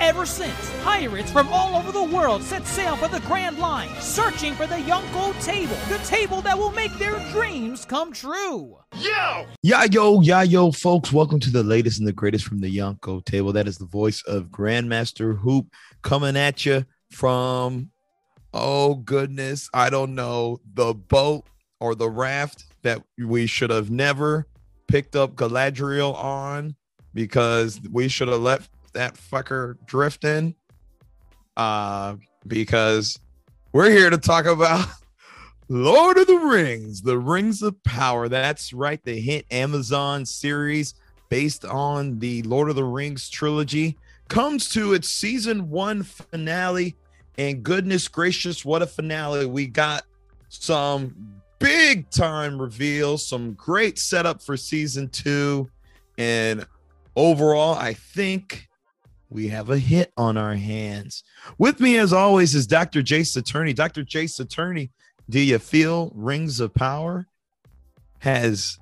Ever since, pirates from all over the world set sail for the Grand Line, searching for the Yonko table, the table that will make their dreams come true. Yo! Yeah, yo, yeah, yo, folks. Welcome to the latest and the greatest from the Yonko table. That is the voice of Grandmaster Hoop coming at you from, oh goodness, I don't know, the boat or the raft that we should have never picked up Galadriel on because we should have left that fucker drifting. Uh, because we're here to talk about Lord of the Rings, the Rings of Power. That's right, the hit Amazon series based on the Lord of the Rings trilogy comes to its season one finale. And goodness gracious, what a finale! We got some big time reveals, some great setup for season two. And overall, I think we have a hit on our hands. With me, as always, is Dr. Jace Attorney. Dr. Jace Attorney, do you feel Rings of Power has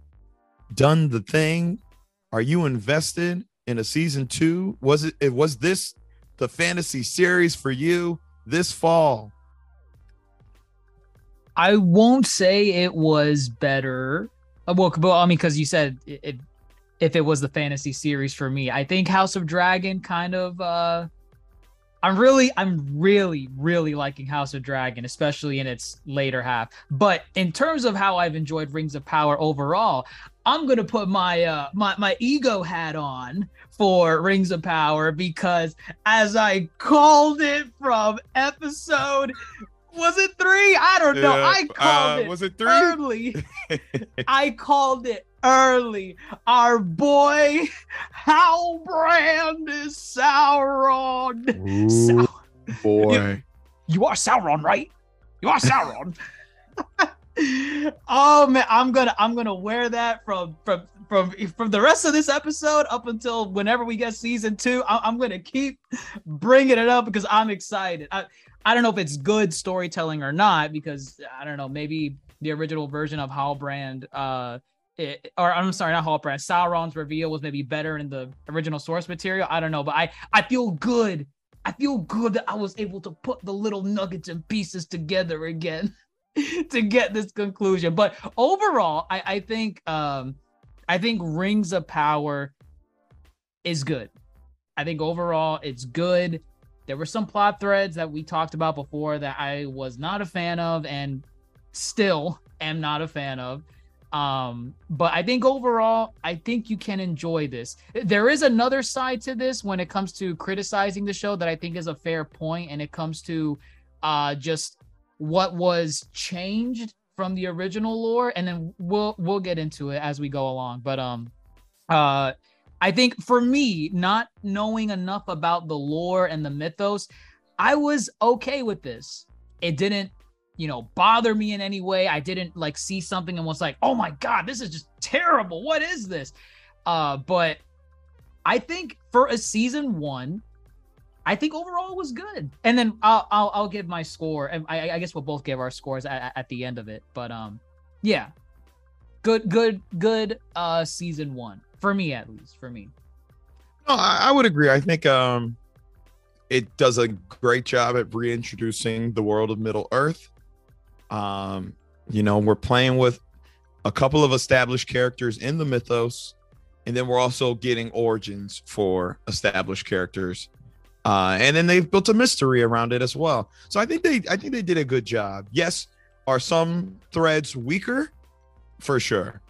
done the thing? Are you invested in a season two? Was it, it was this the fantasy series for you this fall? I won't say it was better. Well, I mean, because you said it, it, if it was the fantasy series for me, I think House of Dragon kind of. uh I'm really, I'm really, really liking House of Dragon, especially in its later half. But in terms of how I've enjoyed Rings of Power overall, I'm gonna put my uh my my ego hat on for Rings of Power because as I called it from episode was it three? I don't know. I called uh, it was it three? early. I called it early. Our boy Halbrand is Sauron. Sau- boy. you are Sauron, right? You are Sauron. oh man, I'm gonna I'm gonna wear that from from from from the rest of this episode up until whenever we get season two. I, I'm gonna keep bringing it up because I'm excited. I I don't know if it's good storytelling or not because I don't know maybe the original version of Halbrand uh it, or I'm sorry, not Halbrand. Sauron's reveal was maybe better in the original source material. I don't know, but I I feel good. I feel good that I was able to put the little nuggets and pieces together again to get this conclusion. But overall, I I think um I think Rings of Power is good. I think overall it's good. There were some plot threads that we talked about before that I was not a fan of and still am not a fan of. Um, but I think overall, I think you can enjoy this. There is another side to this when it comes to criticizing the show that I think is a fair point, and it comes to uh just what was changed from the original lore, and then we'll we'll get into it as we go along. But um uh I think for me, not knowing enough about the lore and the mythos, I was okay with this. It didn't, you know, bother me in any way. I didn't like see something and was like, "Oh my god, this is just terrible. What is this?" Uh, but I think for a season one, I think overall was good. And then I'll I'll, I'll give my score, and I, I guess we'll both give our scores at, at the end of it. But um, yeah, good, good, good. Uh, season one for me at least. For me. No, I, I would agree. I think um it does a great job at reintroducing the world of Middle Earth. Um, you know, we're playing with a couple of established characters in the mythos, and then we're also getting origins for established characters. Uh, and then they've built a mystery around it as well. So I think they I think they did a good job. Yes, are some threads weaker? For sure.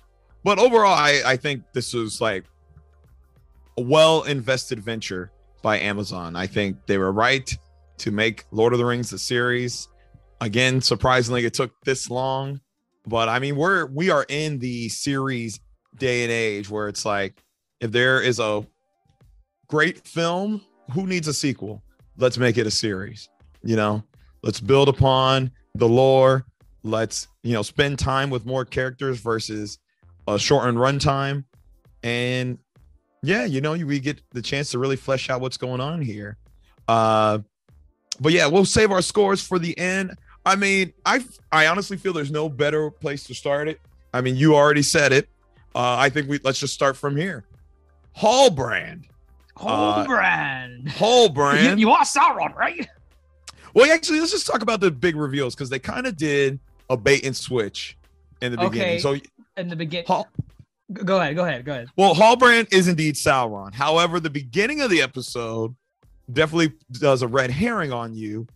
But overall, I, I think this was like a well invested venture by Amazon. I think they were right to make Lord of the Rings a series. Again, surprisingly, it took this long. But I mean, we're we are in the series day and age where it's like if there is a great film, who needs a sequel? Let's make it a series. You know, let's build upon the lore. Let's, you know, spend time with more characters versus a shortened runtime, and yeah, you know, we get the chance to really flesh out what's going on here. Uh, but yeah, we'll save our scores for the end. I mean, I I honestly feel there's no better place to start it. I mean, you already said it. Uh, I think we let's just start from here. Halbrand. Uh, Halbrand. you, Halbrand. you are Sauron, right? well, actually, let's just talk about the big reveals because they kind of did a bait and switch in the beginning. Okay. So, In the beginning. Hall, Go ahead. Go ahead. Go ahead. well, Halbrand is indeed Sauron. However, the beginning of the episode definitely does a red herring on you.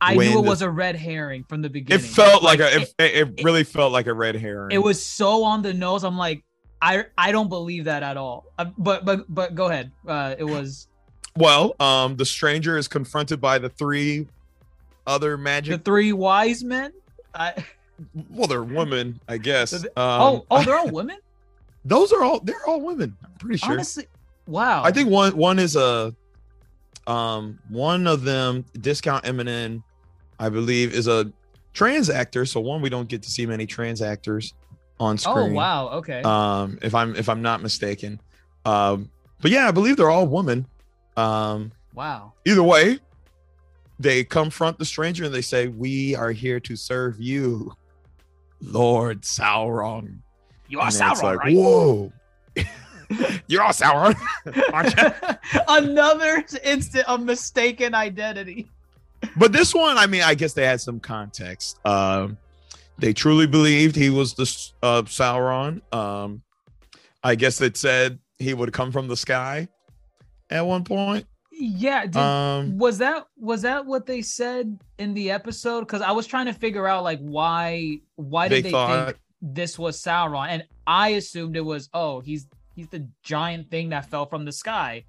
I knew it was a red herring from the beginning. It felt like, a. it, It, it really felt like a red herring. it was so on the nose. I'm like, I I don't believe that at all. Uh, but but but go ahead. Uh, it was Well, um, the stranger is confronted by the three other magic. the three wise men. I, well, they're women, I guess. Um, oh oh, they're all women. those are all. They're all women. I'm pretty sure. Honestly, wow. I think one one is a, um, one of them discount Eminem, I believe, is a trans actor. So one, we don't get to see many trans actors on screen. Oh wow. Okay. Um, if I'm if I'm not mistaken, um, but yeah, I believe they're all women. Um, wow. either way, they confront the stranger and they say, "We are here to serve you, Lord Sauron." You are And it's Sauron, like, right? Whoa, you're all Sauron, aren't you? Another instant of mistaken identity. But this one, I mean, I guess they had some context. Um, they truly believed he was the uh, Sauron. Um, I guess it said he would come from the sky at one point. Yeah. Did, Um, was that was that what they said in the episode? Because I was trying to figure out like why why they did they, thought think this was Sauron, and I assumed it was oh he's he's the giant thing that fell from the sky.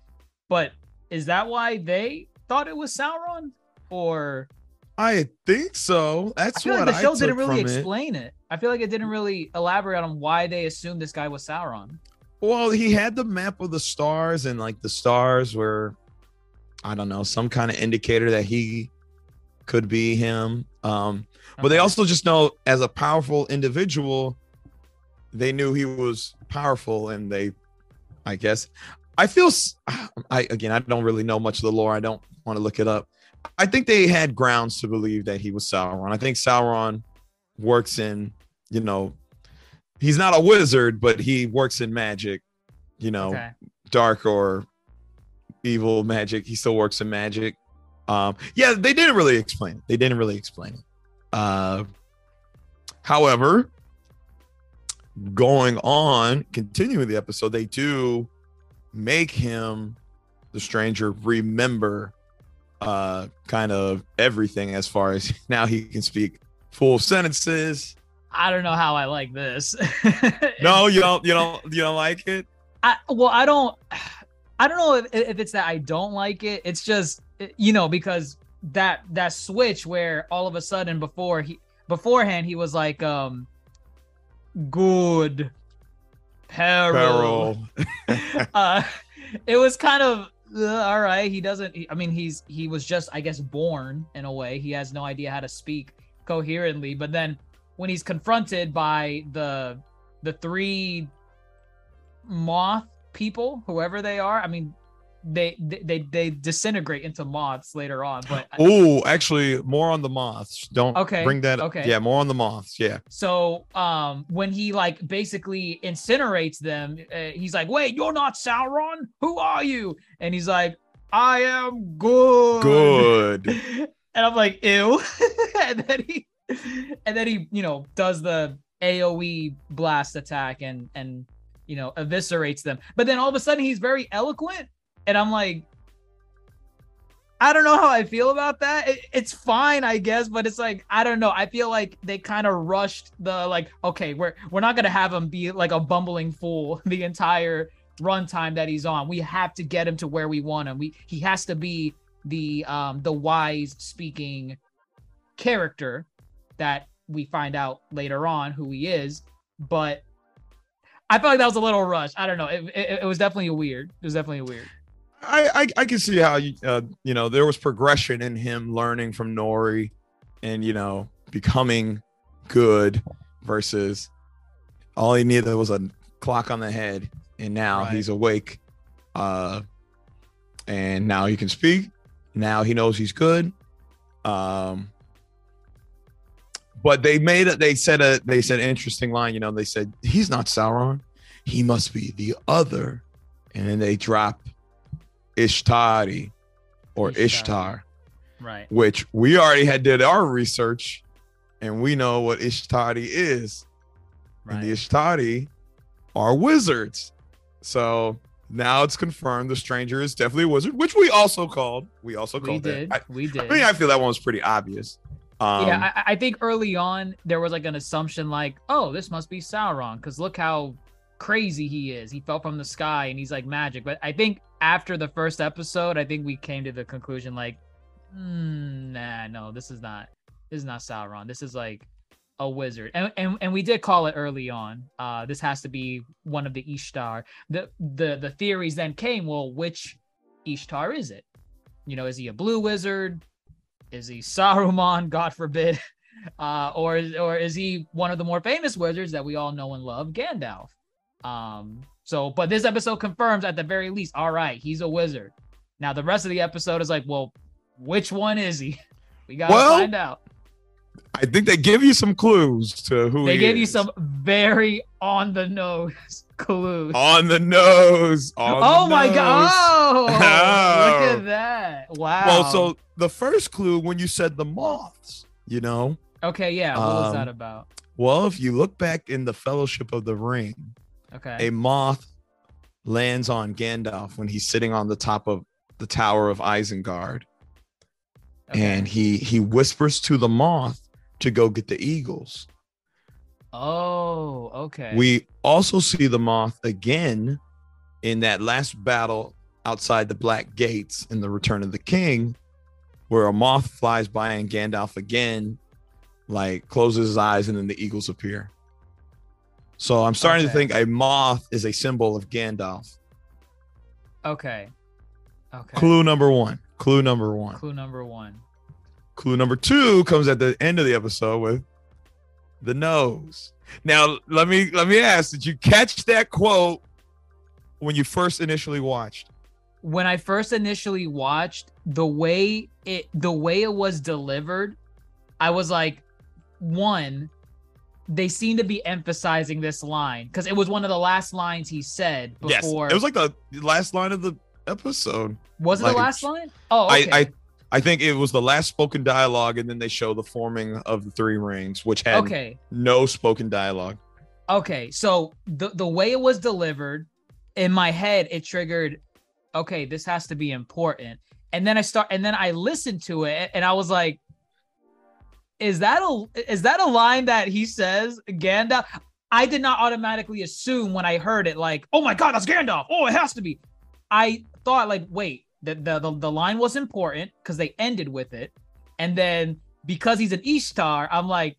But is that why they thought it was Sauron? Or I think so. I That's feel what like the I show didn't really from it. explain it. I feel like it didn't really elaborate on why they assumed this guy was Sauron. Well, he had the map of the stars, and like the stars were, I don't know, some kind of indicator that he could be him. Um, but they also just know as a powerful individual, they knew he was powerful, and they, I guess, I feel, s- I again, I don't really know much of the lore. I don't want to look it up. I think they had grounds to believe that he was Sauron. I think Sauron works in, you know, he's not a wizard, but he works in magic. You know, Okay. dark or evil magic. He still works in magic. Um, yeah, they didn't really explain it. They didn't really explain it. Uh, however, going on, continuing the episode, they do make him, the stranger, remember uh kind of everything as far as now he can speak full sentences. I don't know how I like this. No, you don't you don't you don't like it? I well, I don't, I don't know if, if it's that I don't like it. It's just you know because that that switch where all of a sudden before he beforehand he was like um good peril. Peril. uh, it was kind of Uh, all right. He doesn't. I mean, he's he was just I guess born in a way. He has no idea how to speak coherently. But then when he's confronted by the the three moth people, whoever they are, I mean, they they they, disintegrate into moths later on. But Oh, actually, more on the moths. Don't Okay, bring that. okay. Yeah, more on the moths. Yeah. So um when he like basically incinerates them, uh, he's like, "Wait, you're not Sauron? Who are you?" And he's like, "I am good." Good. And I'm like, "Ew." and then he and then he, you know, does the AoE blast attack and and you know, eviscerates them. But then all of a sudden he's very eloquent and I'm like I don't know how I feel about that. It, it's fine, I guess, but it's like I don't know. I feel like they kind of rushed the like. Okay, we're we're not gonna have him be like a bumbling fool the entire runtime that he's on. We have to get him to where we want him. We he has to be the um the wise speaking character that we find out later on who he is. But I felt like that was a little rushed. I don't know. It, it, it was definitely weird. It was definitely weird. I, I I can see how you uh, you know there was progression in him learning from Nori, and you know becoming good versus all he needed was a clock on the head, and now Right. he's awake. Uh, and now he can speak. Now he knows he's good. Um, but they made it. They said a. They said an interesting line. You know, they said he's not Sauron. He must be the other. And then they drop Ishtari or Ishtar. Ishtar, Right. which we already had did our research, and we know what Ishtari is. And the Right. Ishtari are wizards. So now it's confirmed the stranger is definitely a wizard, which we also called. We also called We did. that. we did. I mean, I feel that one was pretty obvious. Um, yeah, I, I think early on there was like an assumption like, oh, this must be Sauron because look how crazy he is. He fell from the sky and he's like magic. But I think after the first episode, I think we came to the conclusion like, mm, nah, no, this is not. This is not Sauron. This is like a wizard, and and, and we did call it early on. Uh, this has to be one of the Ishtar. The the the theories then came. Well, which Ishtar is it? You know, is he a blue wizard? Is he Saruman? God forbid. Uh, or or is he one of the more famous wizards that we all know and love, Gandalf? Um, so, but this episode confirms at the very least, all right, he's a wizard. Now the rest of the episode is like, well, which one is he? We gotta Well, find out. I think they give you some clues to who They he gave you some very on the nose clues. on the nose. on oh the my nose. god! Oh, look Oh. at that! Wow. Well, so the first clue when you said the moths, you know, okay, yeah. What was um, that about? well, if you look back in the Fellowship of the Ring, Okay. a moth lands on Gandalf when he's sitting on the top of the Tower of Isengard, okay. and he he whispers to the moth to go get the eagles. oh, okay. We also see the moth again in that last battle outside the Black Gates in the Return of the King, where a moth flies by and Gandalf again, like closes his eyes and then the eagles appear. So I'm starting to think a moth is a symbol of Gandalf. okay. Okay. Clue number one. Clue number one. Clue number one. Clue number two comes at the end of the episode with the nose. Now let me let me ask: Did you catch that quote when you first initially watched? When I first initially watched the way it the way it was delivered, I was like, one, they seem to be emphasizing this line because it was one of the last lines he said before. Yes, it was like the last line of the episode. was it like- the last line? Oh, okay. I, I I think it was the last spoken dialogue, and then they show the forming of the three rings, which had okay. no spoken dialogue. Okay, so the the way it was delivered in my head, it triggered. Okay, this has to be important, and then I start, and then I listened to it, and I was like, "Is that a is that a line that he says, Gandalf?" I did not automatically assume when I heard it, like, "Oh my God, that's Gandalf!" Oh, it has to be. I thought, like, wait, the the the, the line was important because they ended with it, and then because he's an Ishtar, I'm like,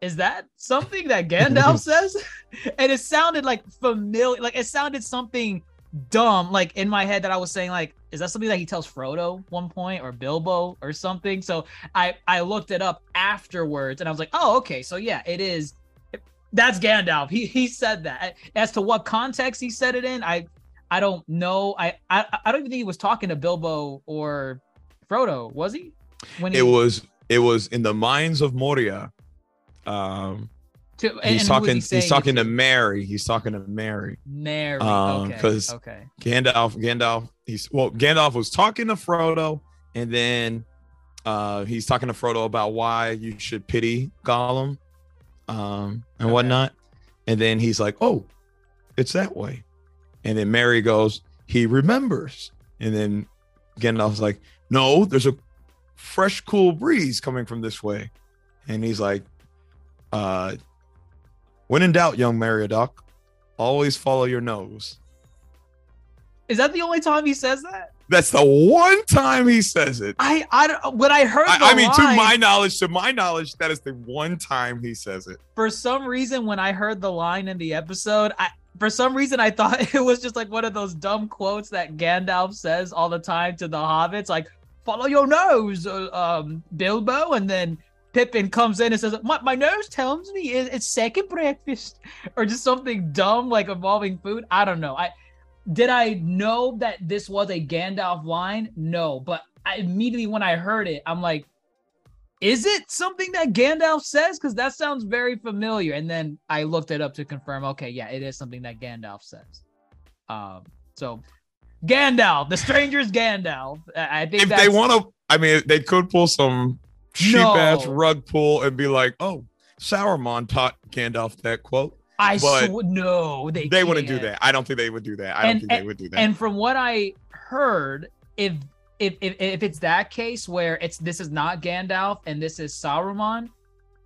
is that something that Gandalf says? And it sounded like familiar, like it sounded something dumb, like in my head that I was saying, like, is that something that he tells Frodo one point or Bilbo or something? So I I looked it up afterwards and I was like, oh, okay, so yeah, it is. That's Gandalf. He he said that. As to what context he said it in, I I don't know. I I, I don't even think he was talking to Bilbo or Frodo, was he? When he, It was it was in the mines of Moria. Um, to, he's who he talking. he's talking to Merry. He's talking to Merry. Merry. Um, okay. okay. Gandalf, Gandalf, he's well, Gandalf was talking to Frodo, and then uh he's talking to Frodo about why you should pity Gollum, um, and Okay. whatnot. And then he's like, Oh, it's that way. And then Merry goes, He remembers. And then Gandalf's like, No, there's a fresh, cool breeze coming from this way. And he's like, uh when in doubt, young Meriadoc, always follow your nose. Is that the only time he says that? That's the one time he says it. I I when I heard the I, I mean, to my knowledge, to my knowledge, that is the one time he says it. for some reason when I heard the line in the episode, I for some reason I thought it was just like one of those dumb quotes that Gandalf says all the time to the hobbits, like "Follow your nose, uh, um, Bilbo," and then Pippin comes in and says, "My, my nose tells me it- it's second breakfast," or just something dumb like involving food. I don't know. I did I know that this was a Gandalf line? No, but I, immediately when I heard it, I'm like, "Is it something that Gandalf says?" Because that sounds very familiar. And then I looked it up to confirm. Okay, yeah, it is something that Gandalf says. Um, so Gandalf, the stranger's Gandalf. I think if they want to, I mean, they could pull some cheap ass No. rug pull and be like, "Oh, Sauron taught Gandalf that quote." I sw- no, they They wouldn't do that. I don't think they would do that. I don't And- think they would do that. And from what I heard, if if if, if it's that case where it's this is not Gandalf and this is Saruman,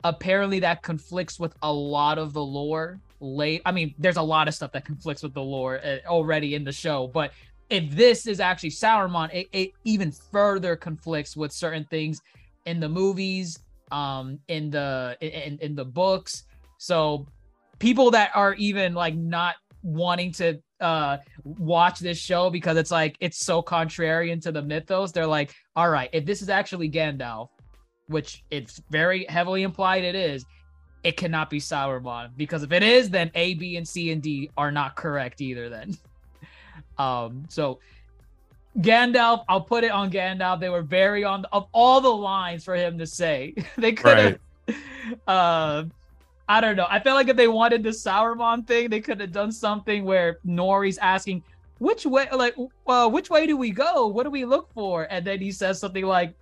apparently that conflicts with a lot of the lore. Late, I mean, there's a lot of stuff that conflicts with the lore uh, already in the show, but if this is actually Sauron, it, it even further conflicts with certain things in the movies, um, in the in in the books. So people that are even like not wanting to uh watch this show because it's like it's so contrarian to the mythos they're like all right if this is actually gandalf which it's very heavily implied it is it cannot be Sauron because if it is then a b and c and d are not correct either then um so gandalf i'll put it on gandalf they were very on of all the lines for him to say they could have uh I don't know. I feel like if they wanted the Sauron thing, they could have done something where Nori's asking, "Which way? Like, uh, which way do we go? What do we look for?" And then he says something like,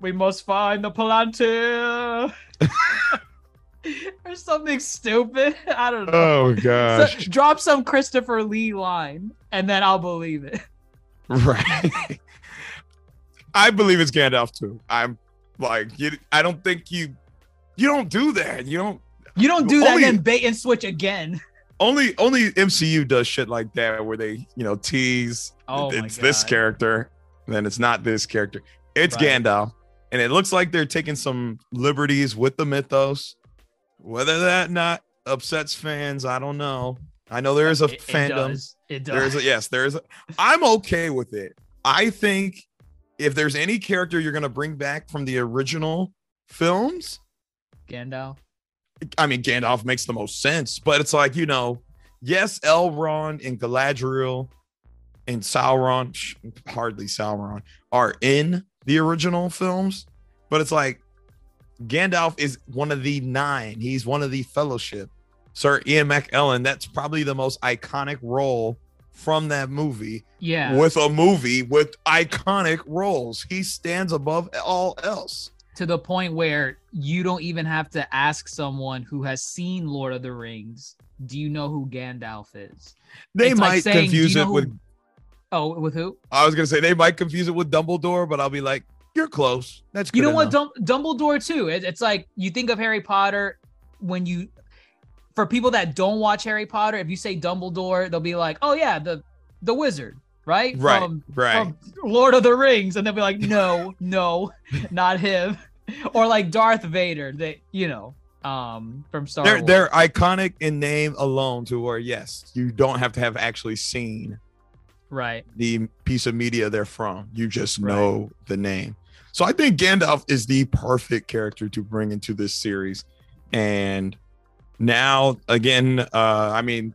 "We must find the Palantir," or something stupid. I don't know. oh So, gosh, drop some Christopher Lee line, and then I'll believe it. right. I believe it's Gandalf too. I'm like, you, I don't think you, you don't do that. You don't. You don't do that Only- and bait and switch again. Only, only MCU does shit like that where they, you know, tease Oh it's this character, then it's not this character. It's Right. Gandalf, and it looks like they're taking some liberties with the mythos. Whether that not upsets fans, I don't know. I know there is a It- it fandom. does. It does. There is a, yes, there is. A, I'm okay with it. I think if there's any character you're gonna bring back from the original films, Gandalf. I mean Gandalf makes the most sense. But it's like you know, yes, Elrond and Galadriel and Sauron, hardly Sauron, are in the original films, but it's like Gandalf is one of the nine. He's one of the Fellowship. Sir Ian McKellen, that's probably the most iconic role from that movie Yeah. with a movie with iconic roles. He stands above all else. to the point where you don't even have to ask someone who has seen Lord of the Rings, do you know who Gandalf is? They It's like might saying, confuse you it know with who- Oh, with who? I was gonna say they might confuse it with Dumbledore, but I'll be like, you're close. That's good You know what? enough. Dum- Dumbledore too. It- it's like you think of Harry Potter when you, for people that don't watch Harry Potter, if you say Dumbledore, they'll be like, oh yeah, the the wizard, right? Right, From, right. from Lord of the Rings, and they'll be like, no, no, not him, or like Darth Vader. They, you know, um, from Star they're Wars. they're iconic in name alone to where yes, you don't have to have actually seen right. the piece of media they're from. You just Right. know the name. So I think Gandalf is the perfect character to bring into this series. And now again, uh, I mean,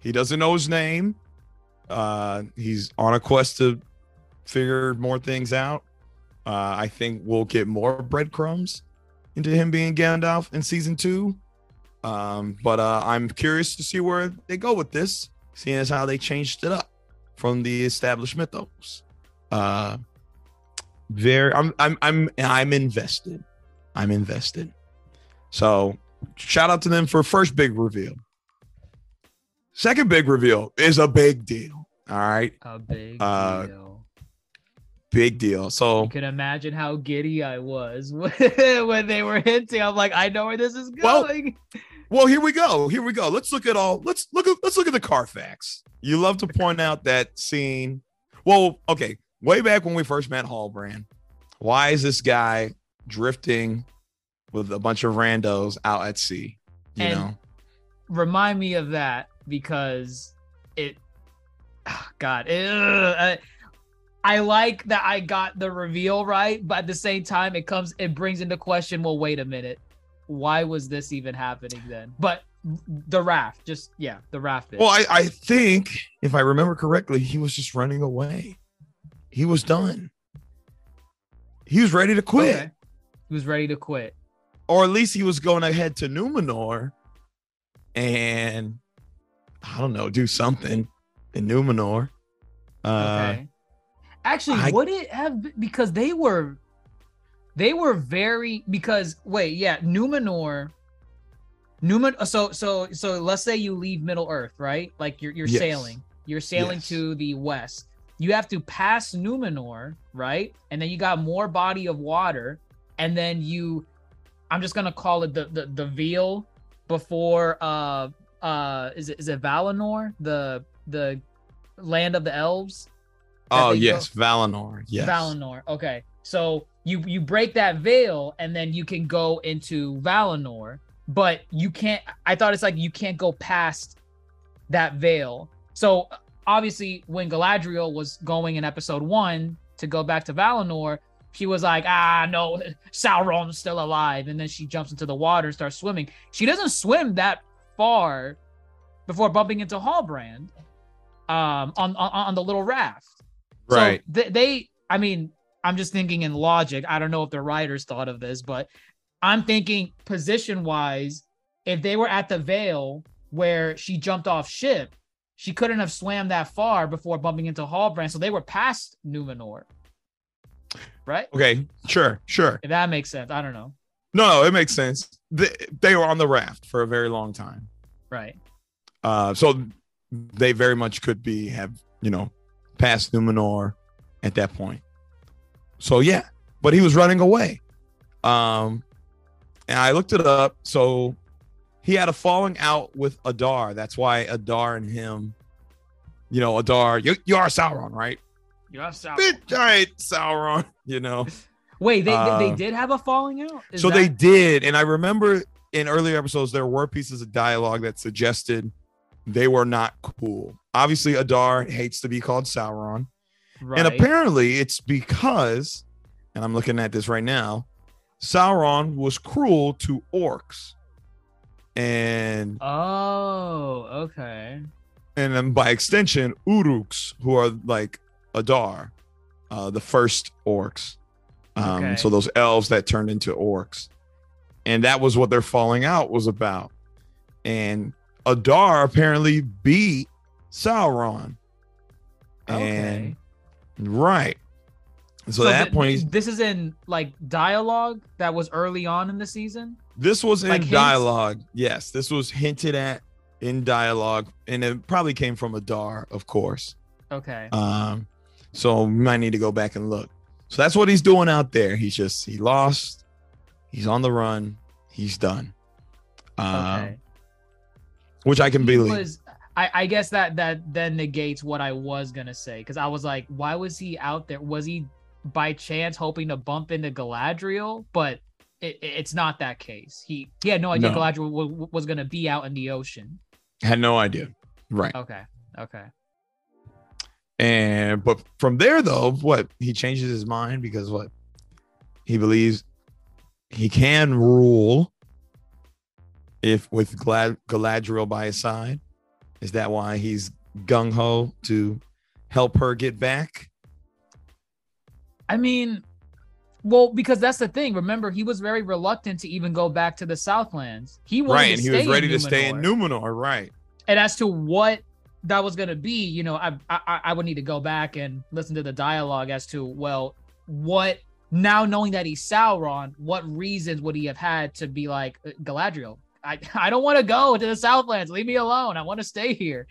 he doesn't know his name. Uh, he's on a quest to figure more things out. Uh, I think we'll get more breadcrumbs into him being Gandalf in season two. Um, but uh, I'm curious to see where they go with this, seeing as how they changed it up from the established mythos. Uh, very, I'm, I'm, I'm, I'm invested. I'm invested. So, shout out to them for first big reveal. Second big reveal is a big deal. All right, A big Uh, deal. big deal. So, You can imagine how giddy I was when they were hinting. I'm like, I know where this is Well, going. Well, here we go. Here we go. Let's look at all. Let's look at let's look at the Carfax. You love to point out that scene. Well, okay, way back when we first met Halbrand, why is this guy drifting with a bunch of randos out at sea? You And- know, Remind me of that because it, ah, God, ugh, I- I like that I got the reveal right, but at the same time, it comes, it brings into question. Well, wait a minute, why was this even happening then? But the raft, just yeah, the raft. Bit. Well, I, I think if I remember correctly, he was just running away. He was done. He was ready to quit, Okay. He was ready to quit. Or at least he was going to head to Numenor, and I don't know, do something in Numenor. Uh, Okay. Actually, I- would it have been- because they were they were very because wait, yeah, Numenor Numen so so so let's say you leave Middle Earth, right? Like you're you're Yes. sailing. You're sailing Yes. to the west. You have to pass Numenor, right? And then you got more body of water and then you I'm just going to call it the the the veil before uh uh is it is it Valinor, the the land of the elves? Oh they go- yes, Valinor. Yes. Valinor. Okay. So you you break that veil and then you can go into Valinor, but you can't I thought it's like you can't go past that veil. So obviously when Galadriel was going in episode 1 to go back to Valinor, she was like, "Ah, no, Sauron's still alive." And then she jumps into the water and starts swimming. She doesn't swim that far before bumping into Halbrand um on on, on the little raft. Right. So they, they, I mean, I'm just thinking in logic. I don't know if the writers thought of this, but I'm thinking position wise, if they were at the Vale where she jumped off ship, she couldn't have swam that far before bumping into Halbrand. So they were past Numenor, right? Okay. Sure. Sure. If that makes sense. I don't know. No, it makes sense. They, they were on the raft for a very long time. Right. Uh, so they very much could be have you know passed Numenor at that point. So yeah, but he was running away. Um, and I looked it up. So he had a falling out with Adar. That's why Adar and him, you know, Adar, you, you are Sauron, right? You're Sauron. Bit right, Sauron. You know. Wait, they, Uh, they did have a falling out? Is so they did, and I remember in earlier episodes there were pieces of dialogue that suggested they were not cool. Obviously, Adar hates to be called Sauron, right. and apparently it's because, and I'm looking at this right now, Sauron was cruel to orcs, and Oh, okay. and then by extension, Uruks, who are like Adar, uh, the first orcs. Um, Okay. So those elves that turned into orcs, and that was what their falling out was about. And Adar apparently beat Sauron. Okay. And right. So, at that th- point, this is in like dialogue that was early on in the season. this was in like hints? dialogue. Yes, this was hinted at in dialogue, and it probably came from Adar, of course. Okay. Um, so we might need to go back and look. So that's what he's doing out there. He's just he lost. He's on the run. He's done. Um, okay. which I can He believe. was I, I guess that that then negates what I was gonna say because I was like, why was he out there? Was he by chance hoping to bump into Galadriel? But it, it- it's not that case. He he had no idea No. Galadriel was, was gonna be out in the ocean. Had no idea. Right. Okay. Okay. And but from there though, what he changes his mind because what he believes he can rule if with Glad Galadriel by his side. Is that why he's gung ho to help her get back? I mean, well, because that's the thing. Remember, he was very reluctant to even go back to the Southlands. He wanted Right, to and he stay was ready in to stay in. Numenor. Right. and as to what that was going to be you know I, I i would need to go back and listen to the dialogue as to well what now knowing that he's sauron what reasons would he have had to be like "Uh, galadriel? I i don't want to go to the southlands leave me alone i want to stay here.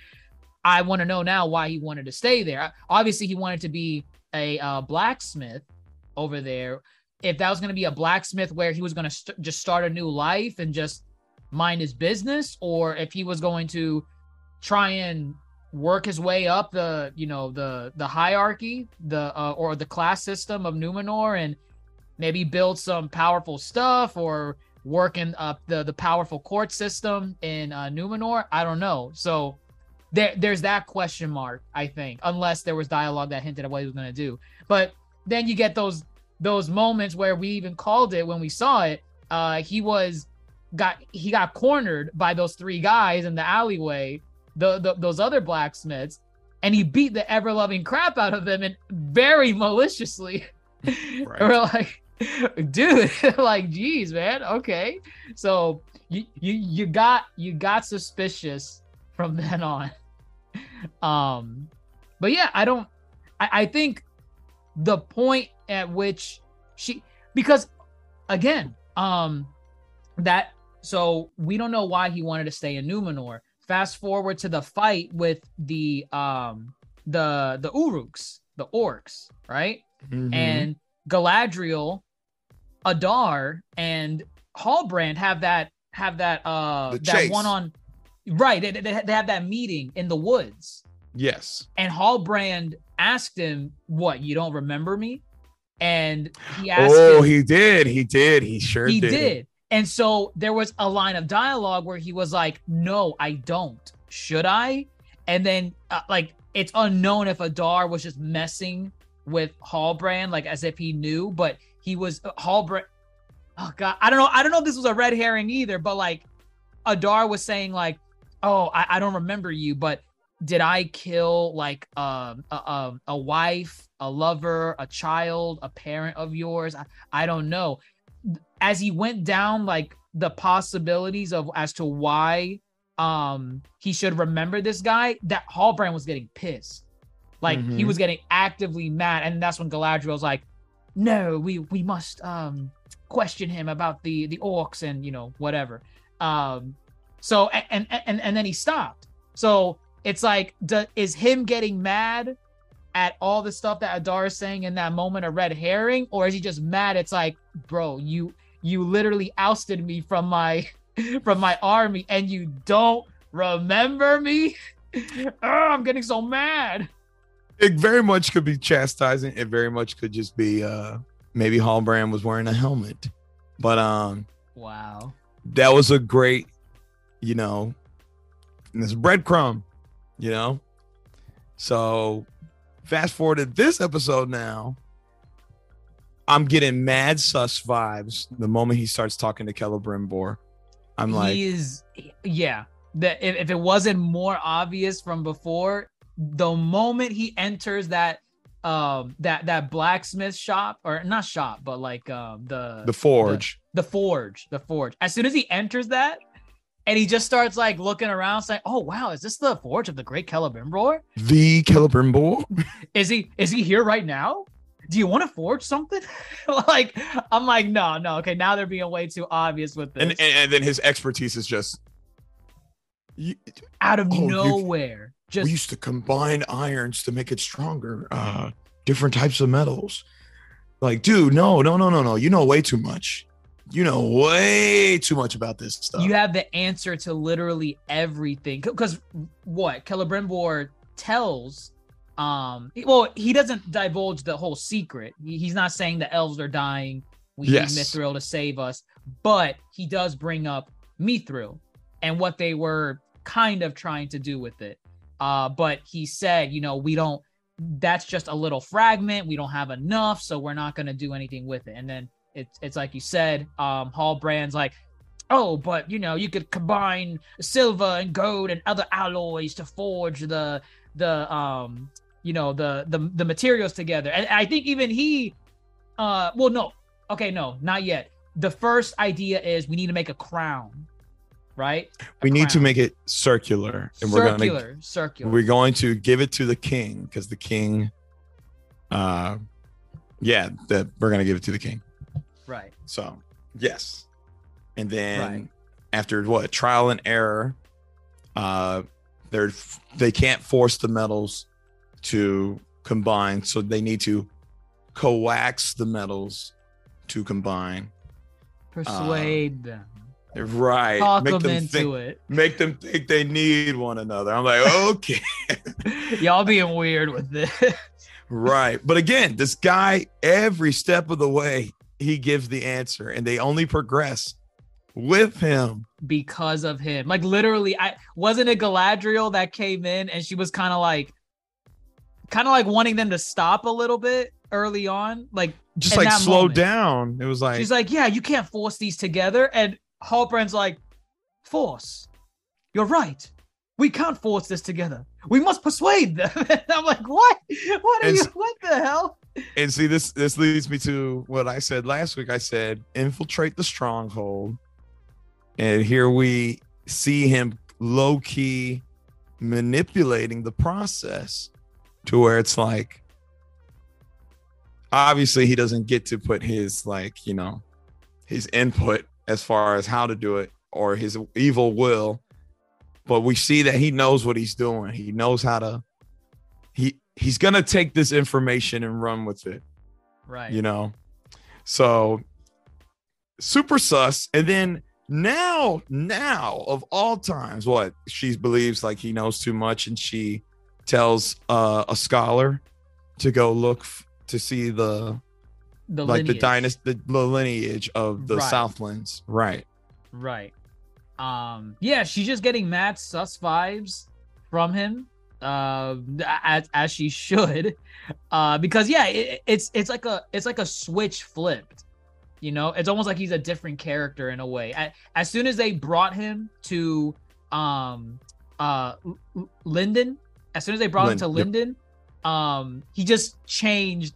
I want to know now why he wanted to stay there. Obviously he wanted to be a uh, blacksmith over there. If that was going to be a blacksmith where he was going to st- just start a new life and just mind his business or if he was going to try and work his way up the you know the the hierarchy the uh, or the class system of Numenor and maybe build some powerful stuff or working up the the powerful court system in uh, Numenor I don't know so there there's that question mark, I think, unless there was dialogue that hinted at what he was gonna do. But then you get those those moments where we even called it when we saw it. Uh, he was got he got cornered by those three guys in the alleyway, the, the those other blacksmiths, and he beat the ever loving crap out of them and very maliciously. Right. We're like, dude, like, geez, man, okay. So you you you got you got suspicious from then on. Um, but yeah, I don't. I, I think the point at which she because again, um, that so we don't know why he wanted to stay in Numenor. Fast forward to the fight with the um the the Uruks, the orcs, right? Mhm. and Galadriel, Adar, and Halbrand have that have that uh The that chase. one on right. They, they, they have that meeting in the woods, yes. and Halbrand asked him, "What? You don't remember me?" And he asked Oh, him, he did. He did. He sure he did. did. And so there was a line of dialogue where he was like, "No, I don't. Should I?" And then uh, like it's unknown if Adar was just messing with Halbrand, like as if he knew, but he was uh, Halbrand. Oh god, I don't know. I don't know if this was a red herring either, but like Adar was saying like, "Oh, I, I don't remember you, but did I kill like um a, a, a wife, a lover, a child, a parent of yours? I, I don't know." As he went down like the possibilities of as to why um he should remember this guy, that Halbrand was getting pissed. Like he Mhm. was getting actively mad, and that's when Galadriel was like, "No, we we must um question him about the the orcs and you know whatever." Um, so and and and then he stopped. So it's like, do, is him getting mad at all the stuff that Adar is saying in that moment a red herring, or is he just mad? It's like, bro, you you literally ousted me from my from my army, and you don't remember me. oh, I'm getting so mad. It very much could be chastising. It very much could just be uh maybe Halbrand was wearing a helmet. But um Wow. that was a great, you know, this breadcrumb, you know. So fast forward to this episode now. I'm getting mad sus vibes the moment he starts talking to Celebrimbor. I'm like, he is yeah that if, if it wasn't more obvious from before the moment he enters that um that that blacksmith shop or not shop but like um the the forge. the forge the forge as soon as he enters that and he just starts like looking around saying oh wow is this the forge of the great Celebrimbor? The Celebrimbor. is he is he here right now do you want to forge something? Like i'm like no no okay now they're being way too obvious with this. And, and and then his expertise is just you, out of Oh, you- nowhere. Just we used to combine irons to make it stronger uh different types of metals. Like dude no no no no no you know way too much. You know way too much about this stuff. You have the answer to literally everything. Because what? Celebrimbor tells um well he doesn't divulge the whole secret. He's not saying the elves are dying. We Yes. need mithril to save us. But he does bring up mithril and what they were kind of trying to do with it. Uh but he said you know we don't that's just a little fragment. We don't have enough so we're not going to do anything with it. And then it's it's like you said um Halbrand's like oh but you know you could combine silver and gold and other alloys to forge the the um you know the the the materials together. And i think even he uh well no. Okay no not yet. The first idea is we need to make a crown right? A we need to make it circular and we're gonna circular we're going to give it to the king because the king uh yeah that we're gonna give it to the king. Right. So yes, and then Right. after what trial and error, uh, they're they can't force the metals to combine, so they need to coax the metals to combine. persuade um, them Right, talk make them them into think, it make them think they need one another. I'm like, okay, y'all being weird with this right. But again, this guy, every step of the way, he gives the answer, and they only progress with him. because of him. Like literally, I wasn't it Galadriel that came in and she was kind of like kind of like wanting them to stop a little bit early on. Like Just like slow moment. down. It was like she's like, Yeah, you can't force these together. And Halbrand's like, Force. You're right. We can't force this together. We must persuade them. And I'm like, what? What are And you? What the hell? and see this this leads me to what I said last week. I said infiltrate the stronghold. And here we see him low key manipulating the process to where it's like obviously he doesn't get to put his like, you know, his input as far as how to do it or his evil will. But we see that he knows what he's doing. He knows how to he he's gonna take this information and run with it Right. you know so super sus and then now now of all times what she believes like he knows too much and she tells uh, a scholar to go look f- to see the the like the dynasty the, the lineage of the Right. southlands right Right. Um. Yeah, she's just getting mad sus vibes from him. Uh, as as she should. Uh, because yeah, it, it's it's like a it's like a switch flipped. You know, it's almost like he's a different character in a way. A- As soon as they brought him to um uh Lindon, as soon as they brought him to yep. Lindon, um, he just changed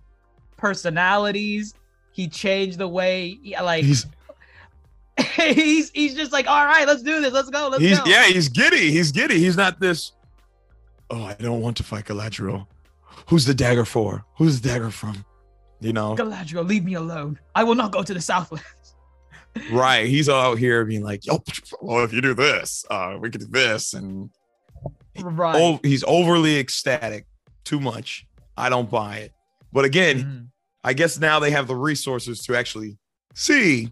personalities. He changed the way, like he's he's he's just like, all right, let's do this. Let's go. Let's he's go. yeah he's giddy he's giddy he's not this oh i don't want to fight galadriel who's the dagger for who's the dagger from you know Galadriel, leave me alone. I will not go to the Southlands. Right. He's all out here being like, yo, well, if you do this, uh, we could do this. And Right. he's overly ecstatic, too much. I don't buy it. But again, Mhm. I guess now they have the resources to actually see,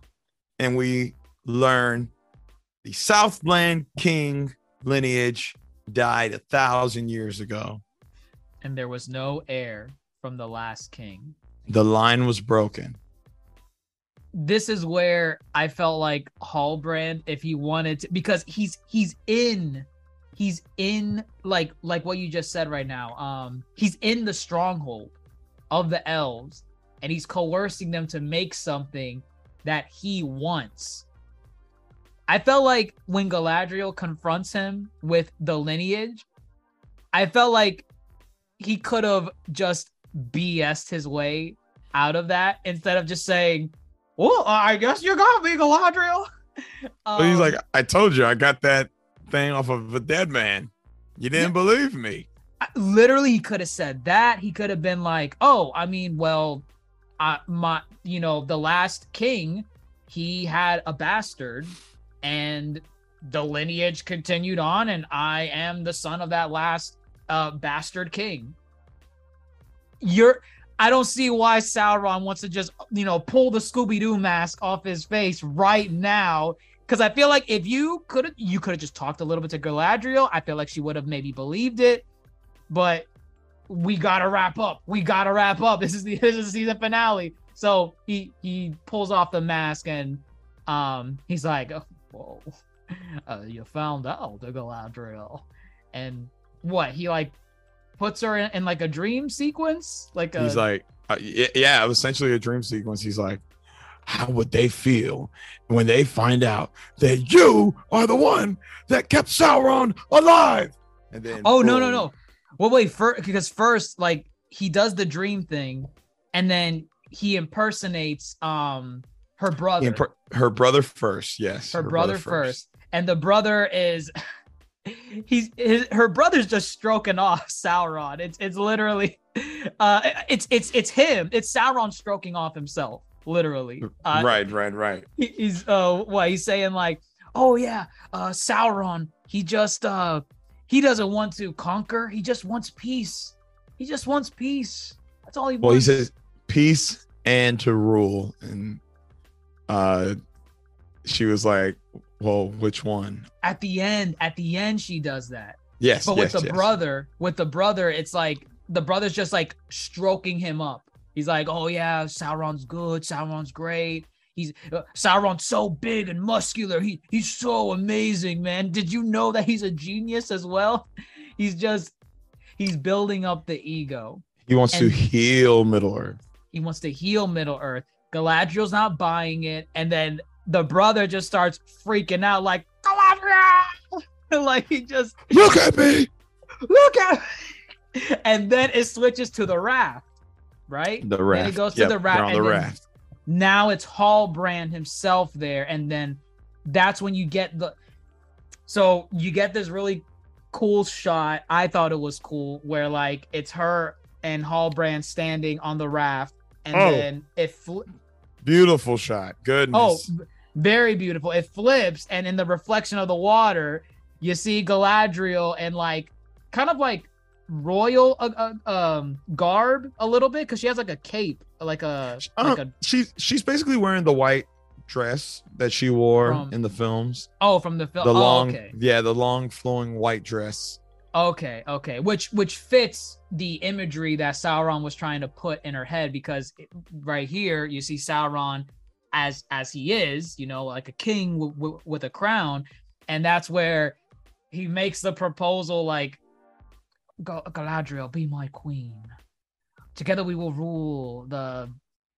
and we learn the Southland King lineage died a thousand years ago. And there was no heir from the last king. The line was broken. This is where I felt like Halbrand, if he wanted to, because he's he's in, he's in like like what you just said right now. Um, he's in the stronghold of the elves, and he's coercing them to make something that he wants. I felt like when Galadriel confronts him with the lineage, I felt like he could have just BS'd his way out of that instead of just saying, Well, I guess you got me, Galadriel. But he's Um, like, I told you, I got that thing off of a dead man. You didn't Yeah. believe me. Literally he could have said that he could have been like oh i mean well I, my you know the last king he had a bastard and the lineage continued on and i am the son of that last uh bastard king you're i don't see why sauron wants to just you know pull the scooby-doo mask off his face right now because i feel like if you could have you could have just talked a little bit to galadriel i feel like she would have maybe believed it but we gotta wrap up. We gotta wrap up. This is the this is the season finale. So he he pulls off the mask and um he's like, oh, "Whoa, uh, you found out the Galadriel," and what he like puts her in, in like a dream sequence, like a, He's like, uh, yeah, it was essentially a dream sequence. He's like, how would they feel when they find out that you are the one that kept Sauron alive? And then, Oh no no no! Well, wait, for, because first, like he does the dream thing, and then he impersonates um her brother, Imp- her brother first, yes. her, brother, first. and the brother is he's his, her brother's just stroking off Sauron. It's it's literally uh it's it's it's him. It's Sauron stroking off himself, literally. Uh, right, right, right. he's uh what he's saying like oh yeah uh sauron he just uh he doesn't want to conquer he just wants peace he just wants peace that's all he wants. Well, he says peace and to rule, and uh, she was like, "Well, which one?" at the end at the end she does that Yes, but yes, with the yes. brother with the brother it's like the brother's just like stroking him up he's like oh yeah sauron's good sauron's great he's uh, Sauron's so big and muscular. He he's so amazing, man. Did you know that he's a genius as well? He's just he's building up the ego. He wants to heal Middle Earth. He wants to heal Middle Earth. Galadriel's not buying it, and then the brother just starts freaking out, like Galadriel, like he just Look at me. look at, Me. and then it switches to the raft, right? The Then raft. it goes to the raft, on the then raft. now it's Halbrand himself there, and then that's when you get the. So you get this really cool shot. I thought it was cool, where like it's her and Halbrand standing on the raft, and Oh. then it. Fl- Beautiful shot. oh, Goodness. v- very beautiful. It flips, and in the reflection of the water, you see Galadriel and like kind of like royal uh, uh, um garb a little bit because she has like a cape, like a like Uh, a she's she's basically wearing the white dress that she wore From- in the films. oh from the film. The oh, long, okay. yeah, the long flowing white dress. Okay, okay, which which fits the imagery that Sauron was trying to put in her head because it- right here you see Sauron as as he is, you know, like a king w- w- with a crown, and that's where he makes the proposal like, "Gal- Galadriel, be my queen. Together we will rule the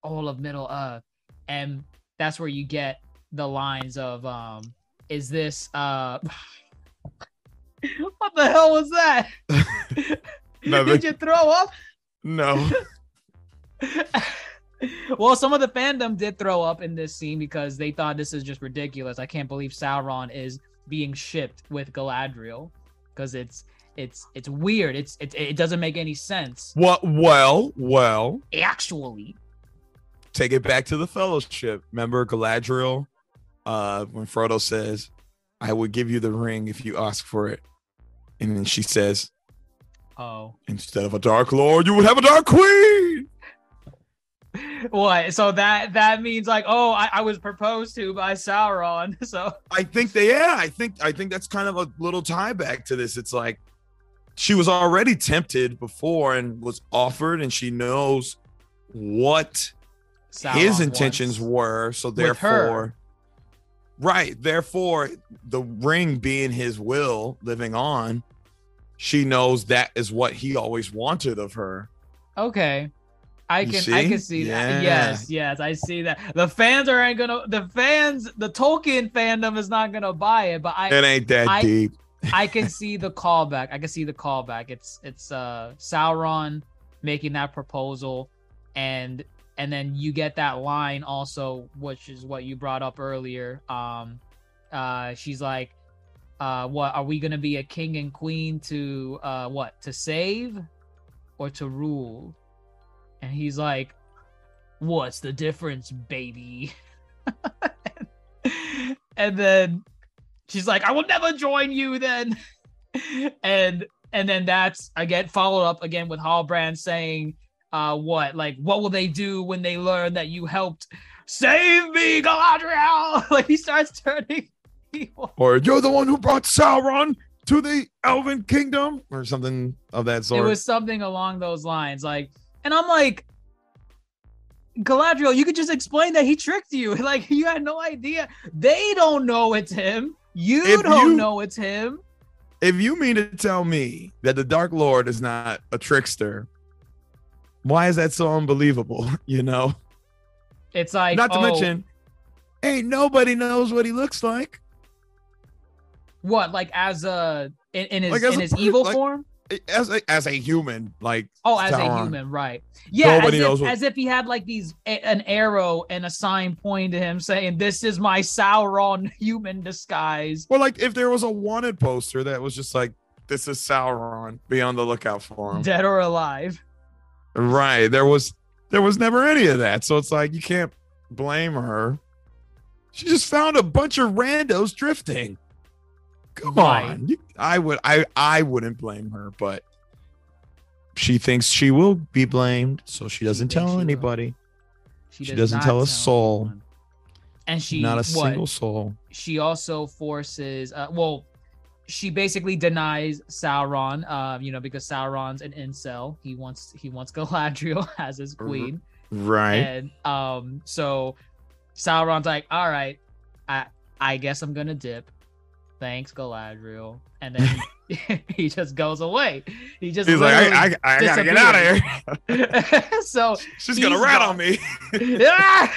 all of Middle Earth, and that's where you get the lines of, um, is this uh. What the hell was that? Nothing. Did you throw up? No. well, some of the fandom did throw up in this scene because they thought this is just ridiculous. I can't believe Sauron is being shipped with Galadriel because it's it's it's weird. It's it, it doesn't make any sense. What? Well, well. Actually, Take it back to the Fellowship. Remember Galadriel, uh, when Frodo says, "I would give you the ring if you ask for it," and then she says, oh, "Instead of a Dark Lord, you would have a Dark Queen." what? So that that means like, oh, I, I was proposed to by Sauron. So I think they, yeah, I think, I think that's kind of a little tie back to this. It's like she was already tempted before and was offered, and she knows what his intentions were. So therefore, right, therefore, the ring being his will living on, she knows that is what he always wanted of her. Okay. I can I see? can see that. Yes, yes, I see that. The fans aren't gonna the fans the Tolkien fandom is not gonna buy it, but I It ain't that I- deep. I can see the callback. I can see the callback. It's it's uh Sauron making that proposal and and then you get that line also, which is what you brought up earlier. Um uh she's like uh what are we gonna be a king and queen to uh what to save or to rule? And he's like, What's the difference, baby? and then she's like, I will never join you then. and and then that's again followed up again with Halbrand saying, uh, what like what will they do when they learn that you helped save me, Galadriel? like he starts turning evil. Or you're the one who brought Sauron to the Elven Kingdom, or something of that sort. It was something along those lines. Like, and I'm like, Galadriel, you could just explain that he tricked you. Like you had no idea. They don't know it's him. You If don't you- know it's him. if you mean to tell me that the Dark Lord is not a trickster, why is that so unbelievable? You know, It's like not to oh, mention, ain't nobody knows what he looks like. what, like as a in, in his Like, in his evil like- form. As a, as a human, like Oh, as a human, right? Yeah, as if, what- as if he had like these an arrow and a sign pointing to him saying, "This is my Sauron human disguise." Well, like if there was a wanted poster that was just like, "This is Sauron. Be on the lookout for him." Dead or alive. Right. There was there was never any of that. So it's like you can't blame her. She just found a bunch of randos drifting. Come Right. on. I would I I wouldn't blame her, but she thinks she will be blamed, so she doesn't thinks tell she will. anybody. She does doesn't tell a soul. anyone. And she Not a what? single soul. she also forces uh, well she basically denies Sauron um you know because Sauron's an incel he wants he wants Galadriel as his queen Right. and um so Sauron's like, all right, I I guess I'm gonna dip. Thanks, Galadriel. And then he, just goes away. He just He's like, I, I, I gotta get out of here. so She's gonna rat gone. on me. Ah!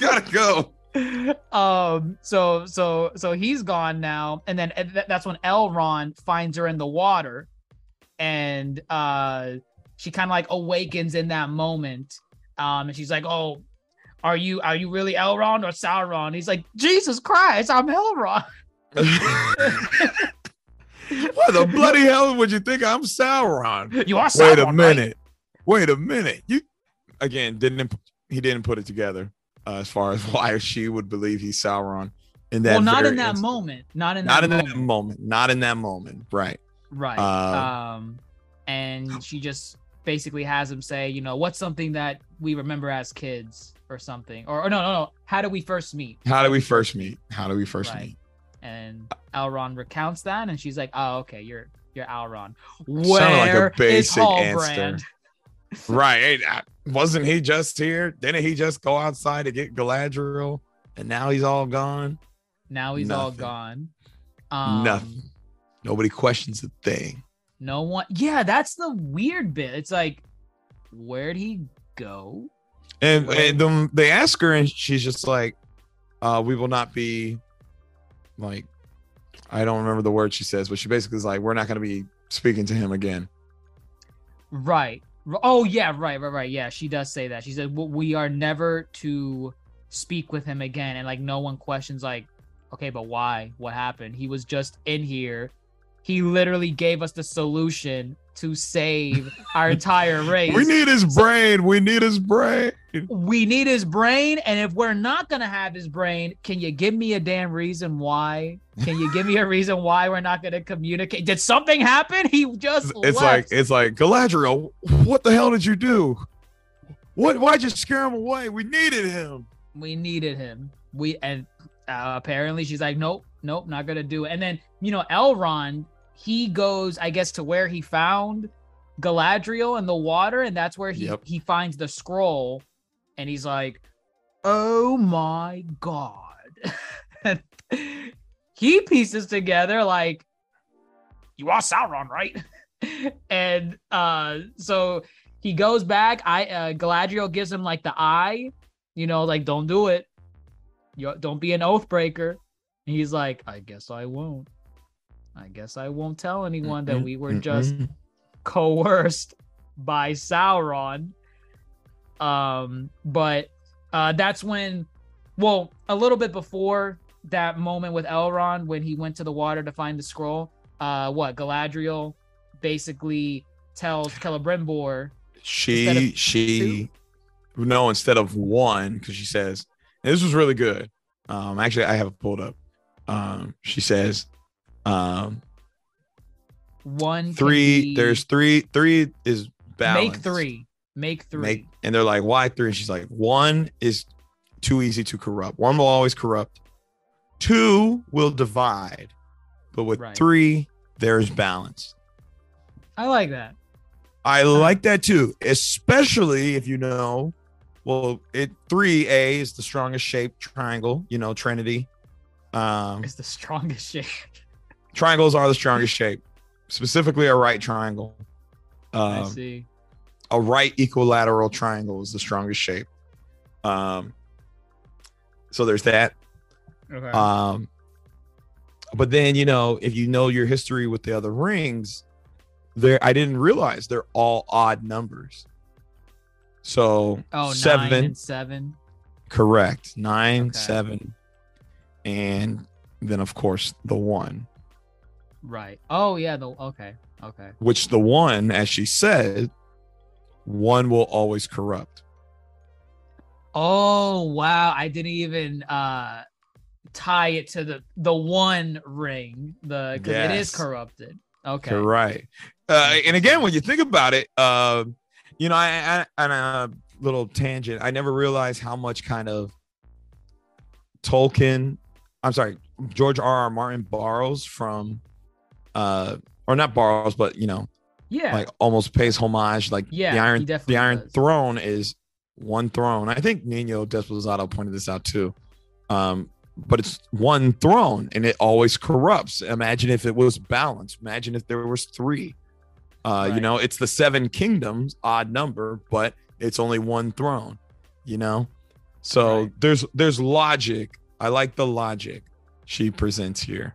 gotta go. um so so so he's gone now and then and that's when elrond finds her in the water and uh she kind of like awakens in that moment um and she's like oh are you are you really elrond or sauron he's like jesus christ i'm elrond Why the bloody hell would you think I'm Sauron? you are sauron Wait a right? minute. Wait a minute. You again didn't he didn't put it together uh, as far as why she would believe he's Sauron in that well not in that instant. moment not in Not that in moment that moment. Not in that moment. Right. Right. Uh, um, and she just basically has him say, you know, what's something that we remember as kids or something, or, or no, no, no. How do we first meet? How do we first meet? How do we first Right. meet? And Elrond recounts that, and she's like, oh, okay, you're you're Elrond. Sounded like a Where is basic Halbrand? answer. Right. Wasn't he just here? Didn't he just go outside to get Galadriel? And now he's all gone? Now he's all gone. Um, Nothing. Nobody questions a thing. No one. Yeah, that's the weird bit. It's like, where'd he go? And, and they ask her, and she's just like, uh, "We will not be like." I don't remember the word she says, but she basically is like, "We're not going to be speaking to him again." Right. Oh yeah, right, right, right. Yeah, she does say that. She said we are never to speak with him again, and like no one questions like, okay, but why? What happened? He was just in here. He literally gave us the solution to save our entire race. We need his brain. We need his brain. we need his brain, and if we're not gonna have his brain, can you give me a damn reason why? Can you give me a reason why we're not gonna communicate? Did something happen? He just It's like it's like Galadriel. What the hell did you do? What? Why'd you scare him away? We needed him. we needed him. We and uh, apparently she's like, nope, nope, not gonna do it. And then you know, Elrond, he goes, I guess, to where he found Galadriel in the water, and that's where he Yep. he finds the scroll, and he's like, oh my god. He pieces together like, you are Sauron, right? and uh, so he goes back. I uh, Galadriel gives him like the eye, you know, like don't do it. You don't be an oath breaker. And he's like, I guess I won't. I guess I won't tell anyone that we were just coerced by Sauron. Um, but uh, that's when, well, a little bit before that moment with Elrond when he went to the water to find the scroll. Uh, what Galadriel basically tells Celebrimbor, She Instead of she no instead of one because she says this was really good. Um, actually, I have it pulled up. Um, she says, um, one three. There's three. Three is balanced. make three, make three. Make and they're like, why three? And she's like, one is too easy to corrupt. One will always corrupt. Two will divide, but with Right. three, there's balance. I like that. I like that too, especially if you know. Well, it three A is the strongest shape triangle. You know, Trinity. Um, It's the strongest shape. Triangles are the strongest shape, specifically a right triangle. I Um, see. a right equilateral triangle is the strongest shape. Um, so there's that. Okay. Um, but then you know, if you know your history with the other rings, there I didn't realize they're all odd numbers. So oh, seven, and seven. correct. Nine, Okay. seven, and then of course the one, Right. Oh yeah. The okay. Okay. which the one, as she said, one will always corrupt. Oh wow. I didn't even uh tie it to the the one ring. The because it is corrupted. Okay. Right. Uh, and again, when you think about it, uh, you know, I, I on a little tangent, I never realized how much kind of Tolkien, I'm sorry, George R. R. Martin borrows from, uh, or not borrows, but you know, Yeah. like almost pays homage. Like Yeah, the Iron, the Iron does. Throne is one throne. I think Nino Desposado pointed this out too. Um, but it's one throne and it always corrupts. Imagine if it was balanced. Imagine if there was three. Uh, you know, it's the seven kingdoms, odd number, but it's only one throne, you know? So Right. there's there's logic. I like the logic she presents here.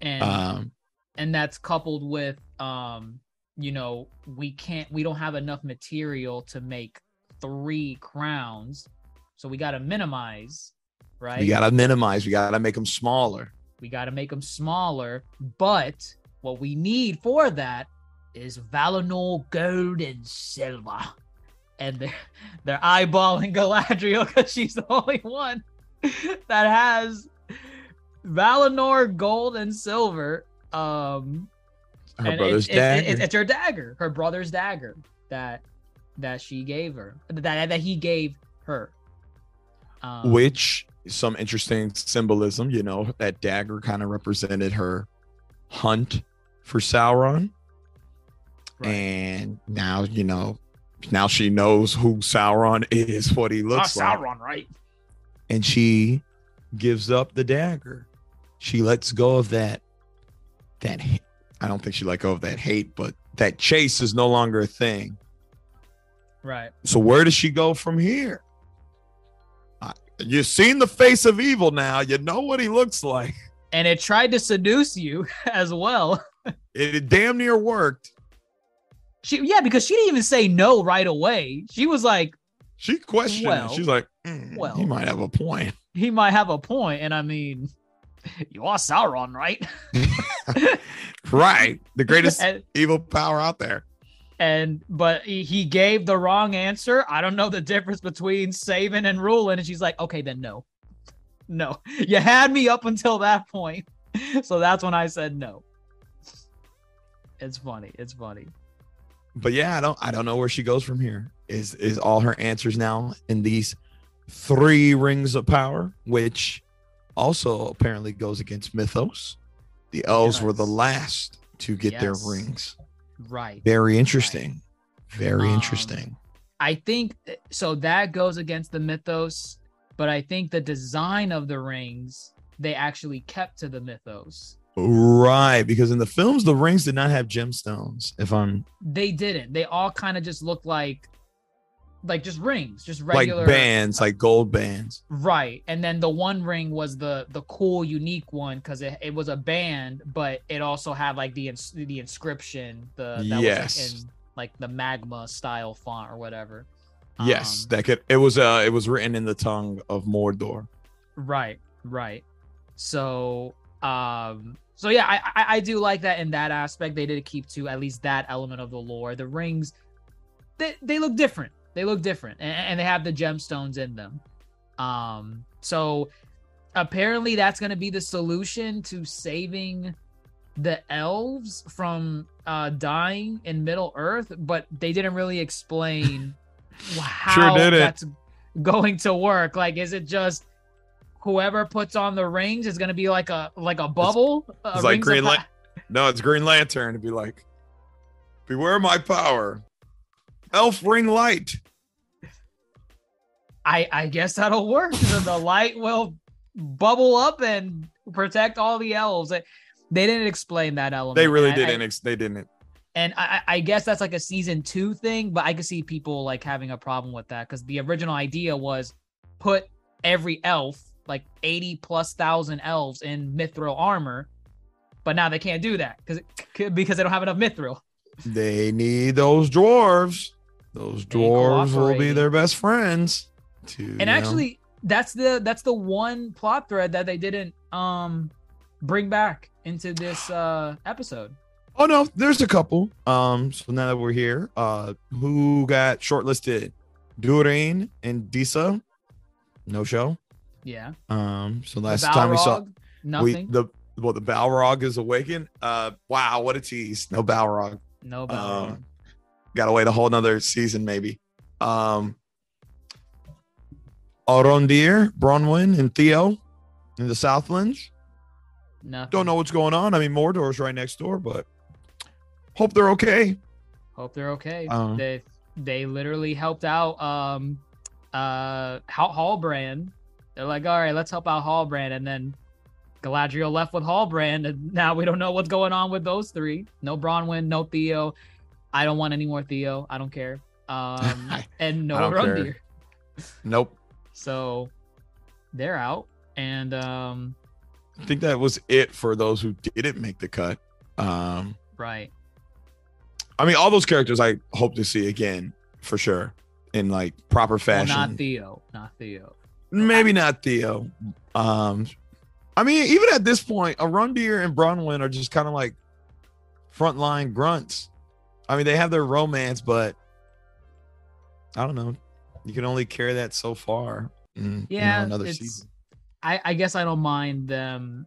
and Um and that's coupled with um you know we can't we don't have enough material to make three crowns. So we got to minimize right? We gotta minimize, we gotta make them smaller. we got to make them smaller. But what we need for that is Valinor gold and silver. And they're, they're eyeballing Galadriel because she's the only one that has Valinor gold and silver um Her brother's it's, dagger. It's, it's her dagger, her brother's dagger that that she gave her, that that he gave her. Um, which some interesting symbolism, you know, that dagger kind of represented her hunt for Sauron. right. And now, you know, now she knows who Sauron is, what he looks like. Sauron, right? And she gives up the dagger. She lets go of that that I don't think she let go of that hate, but that chase is no longer a thing. Right. So where does she go from here? I- You've seen the face of evil now. You know what he looks like. And it tried to seduce you as well. It, it damn near worked. She yeah, because she didn't even say no right away. She was like, She questioned Well. She's like, "Hmm, well." he might have a point. he might have a point, and I mean, you are Sauron, right? Right. The greatest and, evil power out there. and but he, he gave the wrong answer. I don't know the difference between saving and ruling. And she's like, okay, then no. No. You had me up until that point. So that's when I said no. It's funny. It's funny. But yeah, I don't I don't know where she goes from here. Is is all her answers now in these three rings of power, which also apparently goes against mythos. The elves were the last to get their rings. Right. Very interesting. Very Um, interesting. I think so that goes against the mythos, but I think the design of the rings they actually kept to the mythos. Right, because in the films the rings did not have gemstones. If I'm They didn't. They all kind of just looked like like just rings, just regular like bands, like gold bands. Right. And then the one ring was the the cool unique one cuz it, it was a band, but it also had like the ins- the inscription, the that Yes. was like in like the magma style font or whatever. Yes, Um, that could it was uh it was written in the tongue of Mordor. Right, right. So, um, so yeah, I, I I do like that in that aspect. They did keep to at least that element of the lore. The rings, they they look different. They look different, and, and they have the gemstones in them. Um, so apparently that's gonna be the solution to saving the elves from uh dying in Middle Earth, but they didn't really explain how didn't. that's going to work. Like, is it just whoever puts on the rings is going to be like a like a bubble? Uh, it's like Green pa- No, it's Green Lantern to be like, beware my power. Elf ring light. I I guess that'll work. So the light will bubble up and protect all the elves. They, they didn't explain that element. They really and I- didn't. ex- they didn't. and I, I I guess that's like a season two thing, but I could see people like having a problem with that because the original idea was put every elf, like 80 plus thousand elves in mithril armor, but now they can't do that because because they don't have enough mithril. They need those dwarves. Those dwarves will be their best friends. To you And know. actually, that's the that's the one plot thread that they didn't um bring back into this uh episode. oh no, there's a couple. Um, so now that we're here, uh, who got shortlisted? Durin and Disa. No show. Yeah. Um, so last time we saw Balrog, we the well the Balrog is awakened. Uh, wow, what a tease! No Balrog. no Balrog. Um, gotta wait a whole nother season maybe. Um, Arondir, Bronwyn, and Theo in the Southlands. nothing. Don't know what's going on. I mean, Mordor's right next door, but hope they're okay. Hope they're okay. Um, they they literally helped out um uh Hal- Halbrand. They're like, all right, let's help out Halbrand, and then Galadriel left with Halbrand, and now we don't know what's going on with those three. No Bronwyn, no Theo. I don't want any more Theo. I don't care. Um, and no. Rundir. Nope. So they're out, and um, I think that was it for those who didn't make the cut. Um, right. I mean, all those characters I hope to see again for sure in like proper Well, fashion. not Theo. Not Theo. Maybe not Theo. Um, I mean, even at this point, Arondir and Bronwyn are just kind of like frontline grunts. I mean, they have their romance, but I don't know. You can only carry that so far. in, you know, Yeah, another season. I, I guess I don't mind them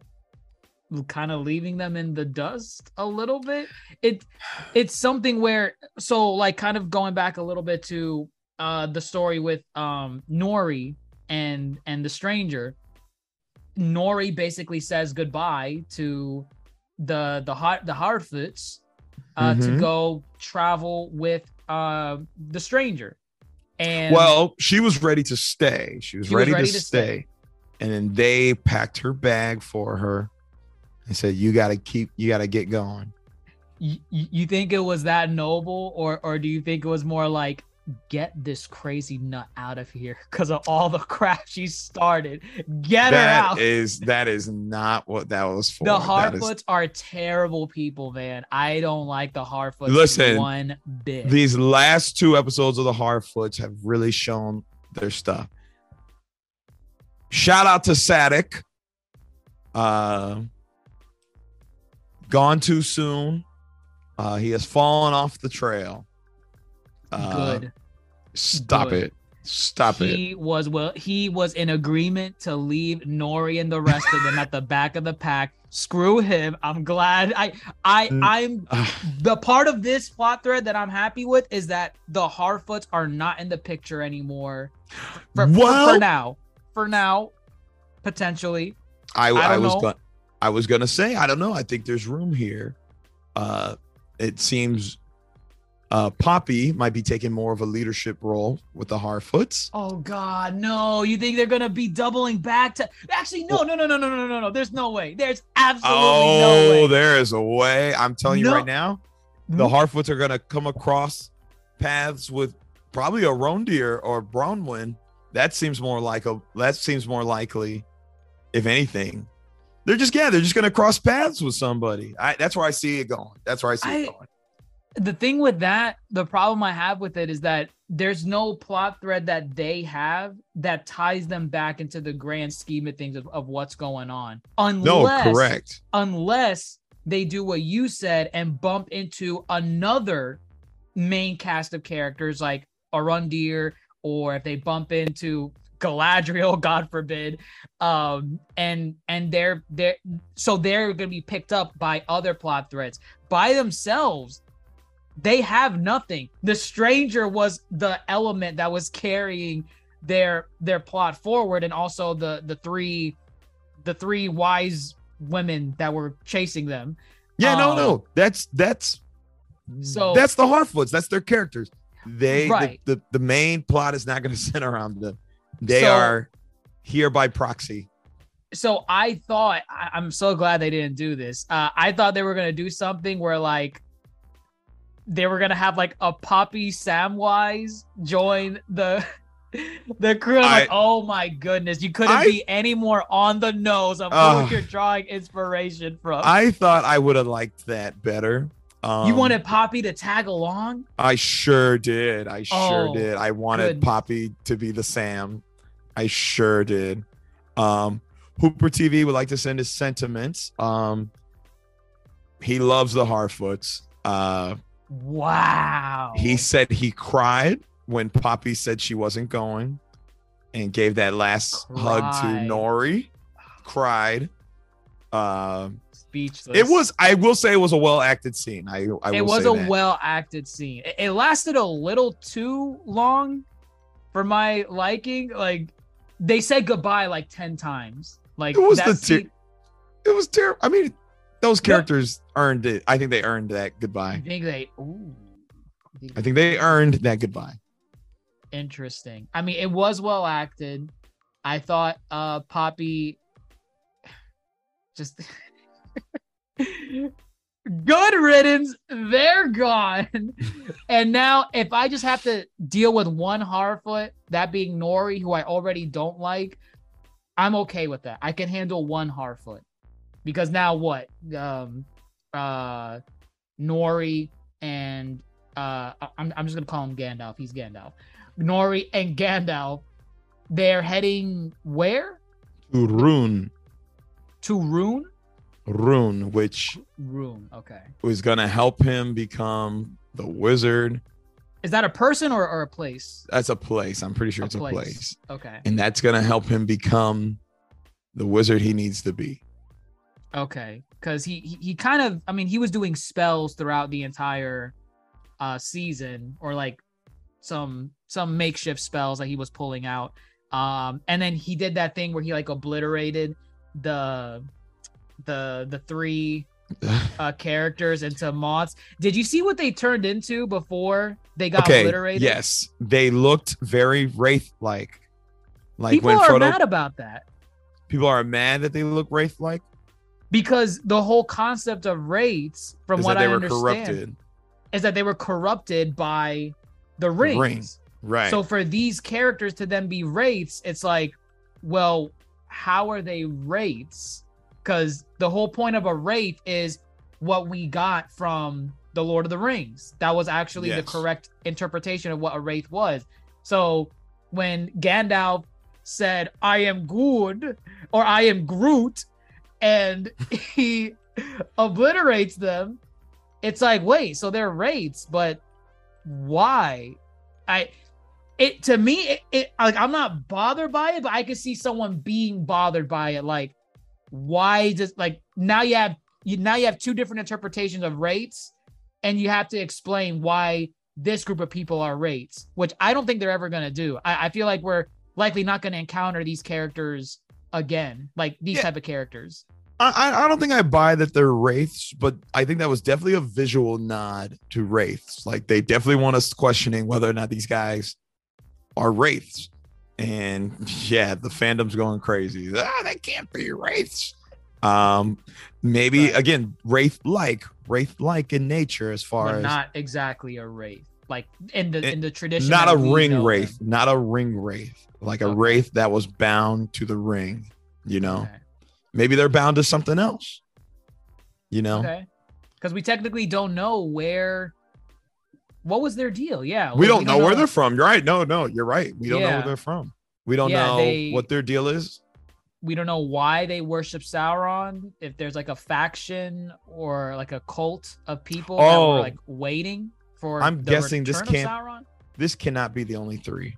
kind of leaving them in the dust a little bit. It it's something where so like kind of going back a little bit to uh the story with um Nori and and the stranger. Nori basically says goodbye to the the hot the Harfoots uh to Mhm. go travel with uh the stranger. And Well, she was ready to stay. She was, She was ready, ready to, to stay. stay. And then they packed her bag for her and said, You got to keep, you got to get going. you, you think it was that noble or or do you think it was more like get this crazy nut out of here because of all the crap she started get her out is, that is not what that was for. the That is- Harfoots are terrible people man i don't like the Harfoots Listen, one bit these last two episodes of the Harfoots have really shown their stuff. Shout out to Sadoc. Uh, gone too soon. Uh, he has fallen off the trail. Uh, good Stop Good. it. Stop it. he was well he was in agreement to leave nori and the rest of them at the back of the pack screw him i'm glad i i Mm. i'm the part of this plot thread that I'm happy with is that the Harfoots are not in the picture anymore. For, for- for, now, for now, potentially. I, I I, was know. going I was gonna say I don't know. I think there's room here. Uh, it seems uh, Poppy might be taking more of a leadership role with the Harfoots. Oh God, no! You think they're gonna be doubling back to? Actually, no, no, no, no, no, no, no, no. There's no way. There's absolutely no way. Oh, there is a way. I'm telling you right now, the Harfoots are gonna come across paths with probably Arondir or Bronwyn. That seems more like a that seems more likely, if anything. They're just yeah, they're just gonna cross paths with somebody. I, that's where I see it going. That's where I see it I- going. The thing with that, the problem I have with it is that there's no plot thread that they have that ties them back into the grand scheme of things of, of what's going on. Unless, No, correct. Unless they do what you said and bump into another main cast of characters like Arondir, or if they bump into Galadriel, God forbid, um, and and they're they're so they're gonna be picked up by other plot threads by themselves they have nothing. The stranger was the element that was carrying their their plot forward, and also the the three the three wise women that were chasing them. Yeah, no, Um, no. That's that's So that's the Harfoots. That's their characters. They Right. the, the, the main plot is not gonna center around them. They So- are here by proxy. so I thought I, I'm so glad they didn't do this. Uh, I thought they were gonna do something where like they were gonna have like a Poppy Samwise join the the crew. I'm like, oh my goodness, you couldn't I- be any more on the nose of who you're drawing inspiration from. I thought I would have liked that better. Um, you wanted Poppy to tag along? I sure did. I sure Oh, did. I wanted goodness. Poppy to be the Sam. I sure did. Um, Hooper TV would like to send his sentiments. Um, he loves the Harfoots. Uh, Wow. He said he cried when Poppy said she wasn't going and gave that last hug to Nori. Cried. Um, speechless. it was, I will say, it was a well acted scene. I, I it was a well acted scene. It, it lasted a little too long for my liking. Like they said goodbye like 10 times. Like It was the scene- ter- It was terrible. I mean, those characters earned it. I think they earned that goodbye. I think they ooh. I think they earned that goodbye. interesting. I mean, it was well acted. I thought uh Poppy just good riddance. They're gone. and now if I just have to deal with one Harfoot, that being Nori, who I already don't like, I'm okay with that. I can handle one Harfoot. Because now what? Um uh Nori and uh I'm I'm just gonna call him Gandalf. He's Gandalf. Nori and Gandalf, they're heading where? To Rhûn, To Rhûn? Rhûn, which Rhûn. Okay. was gonna help him become the wizard. Is that a person or, or a place? That's a place. I'm pretty sure A it's a place. place. Okay. And that's gonna help him become the wizard he needs to be. Okay. Because he, he he kind of I mean he was doing spells throughout the entire uh season or like some some makeshift spells that he was pulling out. Um and then he did that thing where he like obliterated the the the three uh characters into moths. Did you see what they turned into before they got okay. obliterated? Yes. They looked very wraith like. Like People when are Frodo mad about that. people are mad that they look wraith like because the whole concept of wraiths, from is what they I were understand, corrupted. is that they were corrupted by the rings. rings, Right. So for these characters to then be wraiths, it's like, well, how are they wraiths? Because the whole point of a wraith is what we got from the Lord of the Rings. That was actually the correct interpretation of what a wraith was. So when Gandalf said, I am good, or I am Groot, and he obliterates them, it's like, wait, so they're wraiths, but why? I it to me it, it like I'm not bothered by it, but I could see someone being bothered by it. Like, why just like now you have you now you have two different interpretations of wraiths, and you have to explain why this group of people are wraiths, which I don't think they're ever gonna do. I, I feel like we're likely not gonna encounter these characters again, like these Yeah. type of characters. I, I- don't think I buy that they're wraiths, but I think that was definitely a visual nod to wraiths. Like they definitely want us questioning whether or not these guys are wraiths. And yeah, the fandom's going crazy. Ah, they can't be wraiths. Um, maybe Right. again, wraith like, wraith like in nature, as far but as not exactly a wraith, like in the It- in the tradition. not a ring wraith, them. not a ring wraith, like a wraith that was bound to the ring. You know, Okay. maybe they're bound to something else. You know, Okay. Because we technically don't know where. What was their deal? Yeah. we don't know where they're from. You're right. No, no, you're right. We don't know where they're from. We don't Yeah, know they- what their deal is. We don't know why they worship Sauron. If there's like a faction or like a cult of people that Oh. were like waiting for. I'm guessing this can't- Sauron. This cannot be the only three.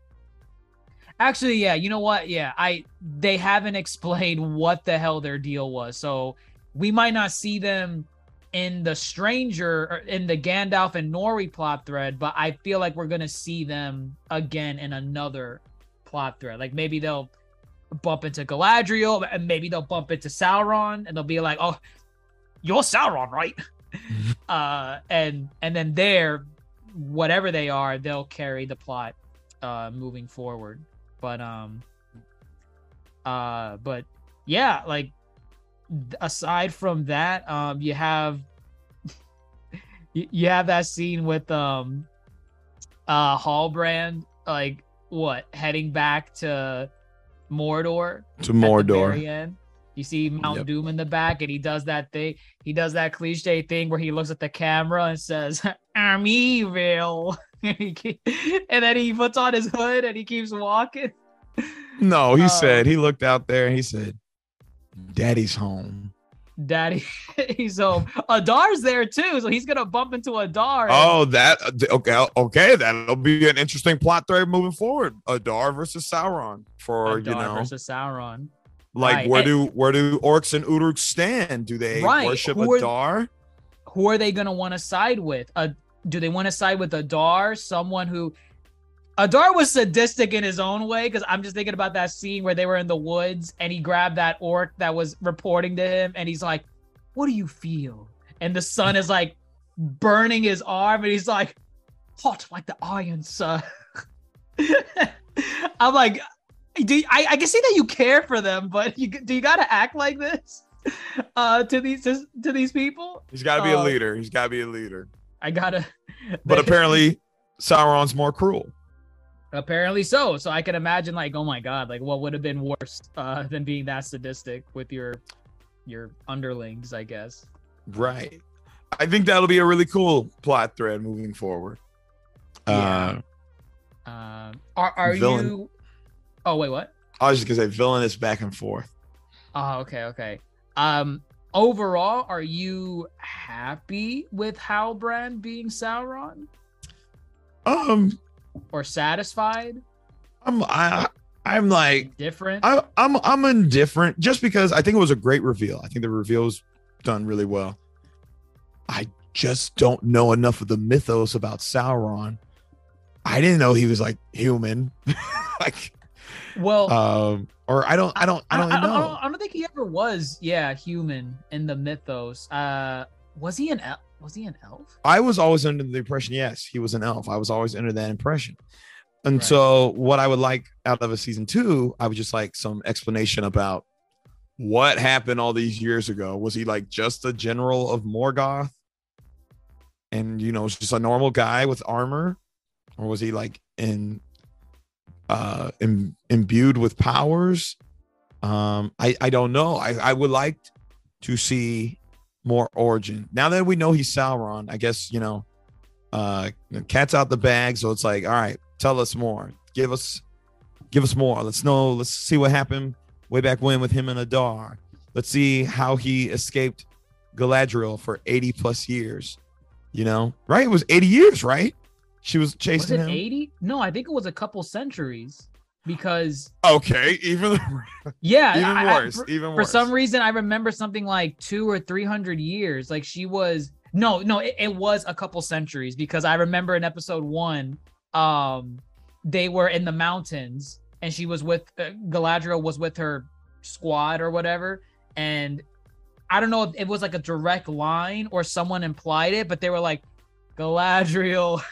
Actually, yeah. You know what? Yeah, I they haven't explained what the hell their deal was, so we might not see them in the stranger or in the Gandalf and Nori plot thread, but I feel like we're gonna see them again in another plot thread. Like maybe they'll bump into Galadriel, and maybe they'll bump into Sauron, and they'll be like, "Oh, you're Sauron, right?" uh, and and then there, whatever they are, they'll carry the plot uh moving forward but um uh but yeah like aside from that um you have you, have that scene with um uh Halbrand like what heading back to Mordor To Mordor. You see Mount Yep. Doom in the back, and he does that thing. He does that cliche thing where he looks at the camera and says, "I'm evil," and, and then he puts on his hood and he keeps walking. No, he Oh. said he looked out there and he said, "Daddy's home." Daddy, he's home. Adar's there too, so he's gonna bump into Adar. Oh, that okay, okay. That'll be an interesting plot thread moving forward. Adar versus Sauron for Adar you know, versus Sauron. Like right, where and- do where do orcs and Uruk stand? Do they Right, worship who are- Adar? who are they going to want to side with? Uh, do they want to side with Adar, someone who Adar was sadistic in his own way? Because I'm just thinking about that scene where they were in the woods and he grabbed that orc that was reporting to him, and he's like, "What do you feel?" And the sun is like burning his arm, and he's like, hot like the iron, Uh, I'm like, do I, I can see that you care for them, but you do you gotta act like this uh, to these to, to these people? He's got to be a Uh, leader. He's got to be a leader. I gotta. But apparently, Sauron's more cruel. apparently so. So I can imagine, like, oh my god, like what would have been worse uh, than being that sadistic with your your underlings, I guess. Right. I think that'll be a really cool plot thread moving forward. Yeah. Uh, Um, are are Villain. you? Oh wait, what? I was just gonna say villainous back and forth. Oh, okay, okay. Um, overall, are you happy with Halbrand being Sauron, Um, or satisfied? I'm I I'm like Different? I, I'm I'm indifferent just because I think it was a great reveal. I think the reveal was done really well. I just don't know enough of the mythos about Sauron. I didn't know he was like human, like well, um, or I don't I don't I don't I, know. don't, I don't think he ever was. Yeah, human in the mythos. Uh, was he an elf? Was he an elf? I was always under the impression, yes, he was an elf. I was always under that impression. And Right. so, what I would like out of a season two, I would just like some explanation about what happened all these years ago. Was he like just a general of Morgoth? And, you know, just a normal guy with armor? Or was he like in, uh, Im- imbued with powers? Um, I, I don't know. I, I would like to see more origin. Now that we know he's Sauron, I guess you know, uh, cat's out the bag. So it's like, all right, tell us more. Give us, give us more. Let's know. Let's see what happened way back when with him and Adar. Let's see how he escaped Galadriel for eighty plus years. You know, right? It was eighty years, right? She was Was chasing it him. eighty? No, I think it was a couple centuries. Because Okay, even yeah, even I- I- worse. for- even worse. for some reason i remember something like two or three hundred years like she was no no it, it was a couple centuries because i remember in episode one um they were in the mountains and she was with uh, galadriel was with her squad or whatever and i don't know if it was like a direct line or someone implied it but they were like galadriel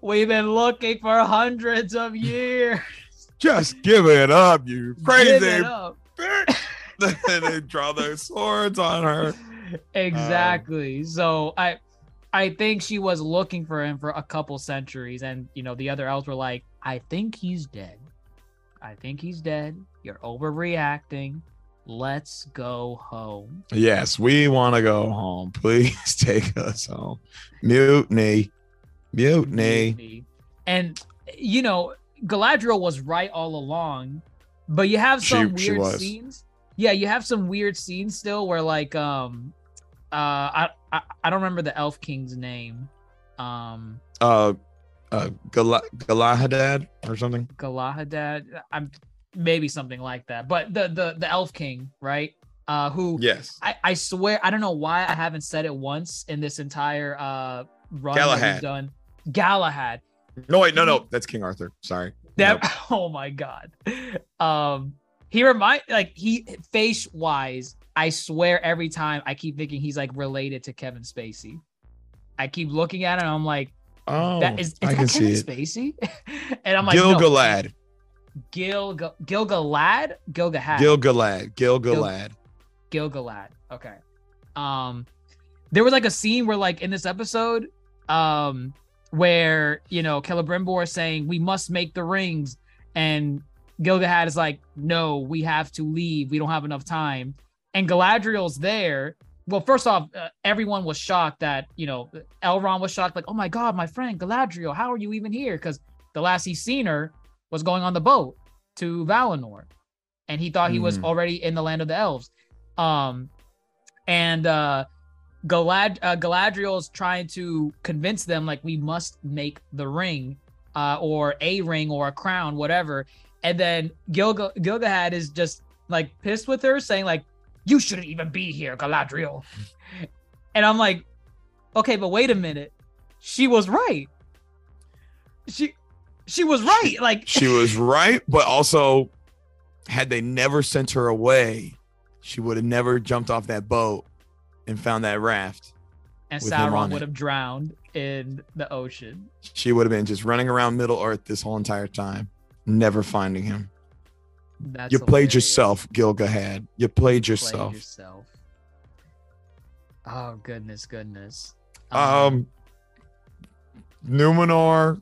we've been looking for hundreds of years just give it up, you crazy up. then they draw their swords on her. exactly so i i think she was looking for him for a couple centuries and you know the other elves were like i think he's dead i think he's dead you're overreacting let's go home Yes, we want to go home. Please take us home. Mutiny. Mutiny. Mutiny. and you know galadriel was right all along but you have some she weird was. scenes yeah you have some weird scenes still where like um uh i i, I don't remember the elf king's name um Uh, uh, Gal- Galahadad or something. Galahadad. I'm maybe something like that. But the the the Elf King, right? Uh who Yes. I, I swear I don't know why I haven't said it once in this entire uh run that Galahad. we've done. Galahad. No, wait, no, no. That's King Arthur. Sorry. That Nope. oh my god. Um he remind like he face wise, I swear every time I keep thinking he's like related to Kevin Spacey. I keep looking at him, I'm like, Oh, that is, is I that can Kevin see it. Spacey? and I'm like, Gil no, Galad. Gil Gilgalad, Gilgahad, Gil Galad. Gil Galad. Gilgalad. Okay. Um, there was like a scene where, like, in this episode, um, where you know Celebrimbor is saying we must make the rings, and Gilgahad is like, no, we have to leave. We don't have enough time. And Galadriel's there. Well, first off, uh, everyone was shocked that you know Elrond was shocked, like, oh my god, my friend Galadriel, how are you even here? Because the last he seen her was going on the boat to Valinor, and he thought he was Mhm. already in the land of the elves. Um, and uh, Galad uh, Galadriel's trying to convince them like we must make the ring, uh, or a ring or a crown, whatever. And then Gilga Gilgahad is just like pissed with her, saying like, "You shouldn't even be here, Galadriel." and I'm like, "Okay, but wait a minute, she was right. She she was right. Like She was right, but also, had they never sent her away, she would have never jumped off that boat and found that raft. and With him on Sauron would have drowned in the ocean. She would have been just running around Middle Earth this whole entire time, never finding him. That's you played hilarious. yourself, Gilgahad. You played Played yourself. yourself. Oh goodness, goodness. Um, Numenor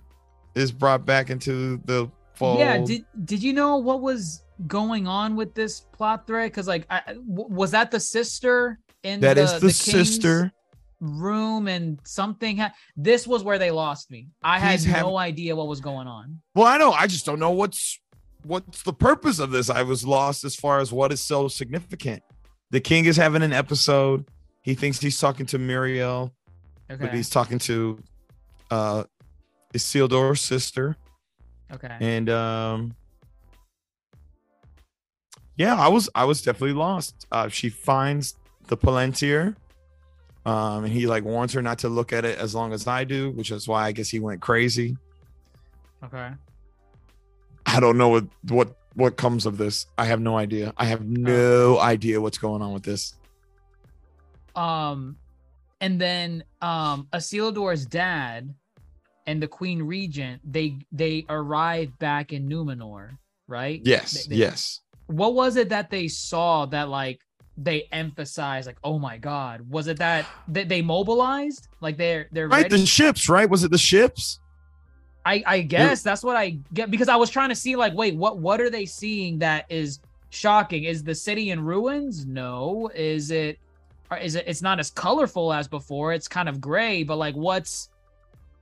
is brought back into the fold. yeah. Did did you know what was going on with this plot thread? Because like, I, w- was that the sister in that the, is the, king's sister. room and something? Ha- this was where they lost me. I had He's hav- no idea what was going on. Well, I know. I just don't know what's what's the purpose of this. I was lost as far as what is so significant. The king is having an episode. He thinks he's talking to Muriel, Okay. but he's talking to uh Isildur's sister. okay. And um yeah, I was I was definitely lost. Uh she finds the Palantir. Um and he like warns her not to look at it as long as I do, which is why I guess he went crazy. Okay. I don't know what what what comes of this. I have no idea. I have no idea what's going on with this. Um, and then um, Isildur's dad and the Queen Regent they they arrived back in Numenor, right? Yes, They- they- yes. What was it that they saw that like they emphasize Like, oh my god, was it that they, they mobilized? Like they're they're Right, ready? the ships, right? Was it the ships? I I guess that's what I get because I was trying to see like, wait, what what are they seeing that is shocking? Is the city in ruins? No. Is it? Is it? It's not as colorful as before. It's kind of gray. But like, what's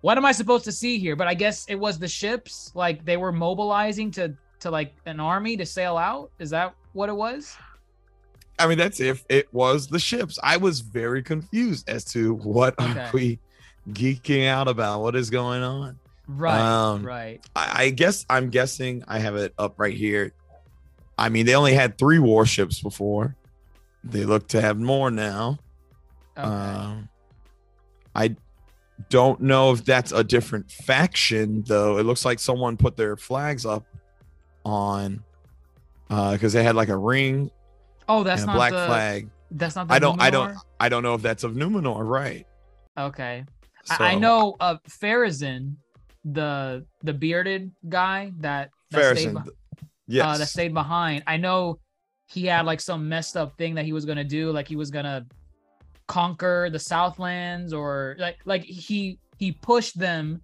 what am I supposed to see here? But I guess it was the ships. Like they were mobilizing to to like an army to sail out. Is that what it was? I mean, that's if it was the ships. I was very confused as to what Okay. are we geeking out about? What is going on? Right. Um, right. I, I guess I'm guessing I have it up right here. I mean, they only had three warships before. They look to have more now. Okay. Um, I don't know if that's a different faction, though. It looks like someone put their flags up on because they had like a ring oh, that's not black the. flag. That's not. The I don't, I don't, I don't know if that's of Numenor, right? Okay. So, I I know uh Pharazôn, the the bearded guy that, that stayed, be- Yes. uh, that stayed behind. I know he had like some messed up thing that he was gonna do, like he was gonna conquer the Southlands or like like he he pushed them,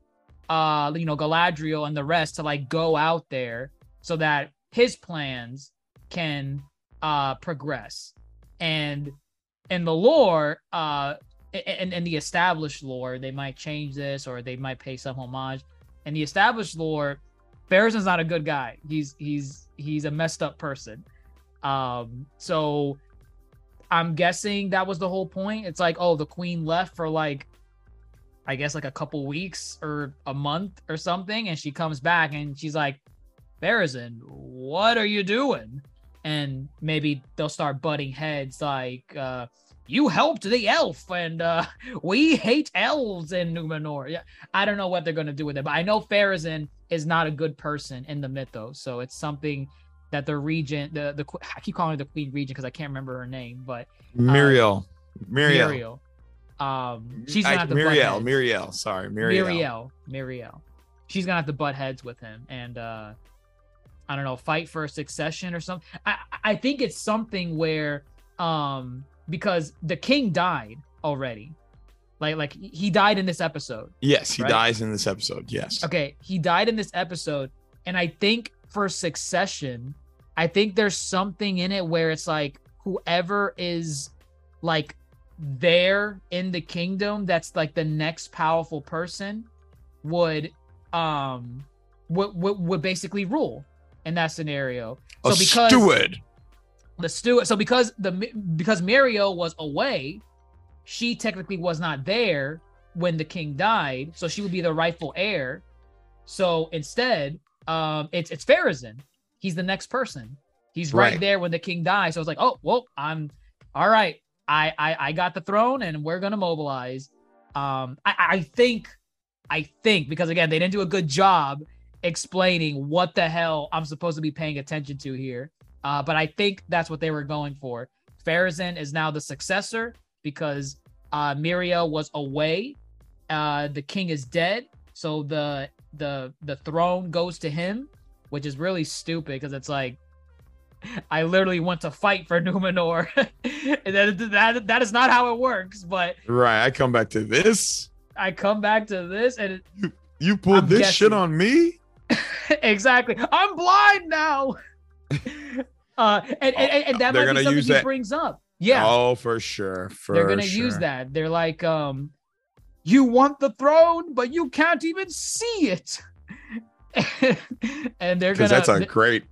uh, you know, Galadriel and the rest to like go out there so that his plans can uh progress. And in the lore, uh in, in the established lore, they might change this or they might pay some homage. In the established lore, Pharazôn's not a good guy. He's he's he's a messed up person. Um, so I'm guessing that was the whole point. It's like, oh, the queen left for like I guess like a couple weeks or a month or something, and she comes back and she's like, Barrison, what are you doing? And maybe they'll start butting heads like uh you helped the elf and uh we hate elves in Numenor. Yeah, I don't know what they're gonna do with it, but I know Pharazôn is not a good person in the mythos, so it's something that the regent, the the I keep calling her the queen regent because I can't remember her name, but Muriel. Muriel. Muriel. Um, she's gonna have to Muriel. Muriel. Sorry, Muriel. Muriel. Muriel. She's gonna have to butt heads with him and uh I don't know, fight for a succession or something. I I think it's something where um because the king died already. Like like he died in this episode. Yes, he Right? dies in this episode. Yes. Okay, he died in this episode, and I think for succession, I think there's something in it where it's like whoever is like there in the kingdom that's like the next powerful person would um would would, would basically rule in that scenario. A So because steward. the steward so because the because Mario was away, she technically was not there when the king died, so she would be the rightful heir. So instead, um, it's it's Pharazôn. He's the next person. He's right, Right. there when the king dies. So it's like, oh well, I'm all right. I I, I got the throne, and we're gonna mobilize. Um, I, I think, I think because again, they didn't do a good job explaining what the hell I'm supposed to be paying attention to here. Uh, but I think that's what they were going for. Pharazôn is now the successor because uh, Miria was away. Uh, the king is dead, so the the the throne goes to him, which is really stupid because it's like I literally want to fight for Numenor. that, that that is not how it works. But Right. I come back to this. I come back to this, and it, You pulled I'm this shit on me? exactly, I'm blind now. uh, and, and, and, that They're might be something he that- brings up. Yeah, Oh, for sure. For they're gonna use that. They're like, um, you want the throne, but you can't even see it. and they're gonna. that's a great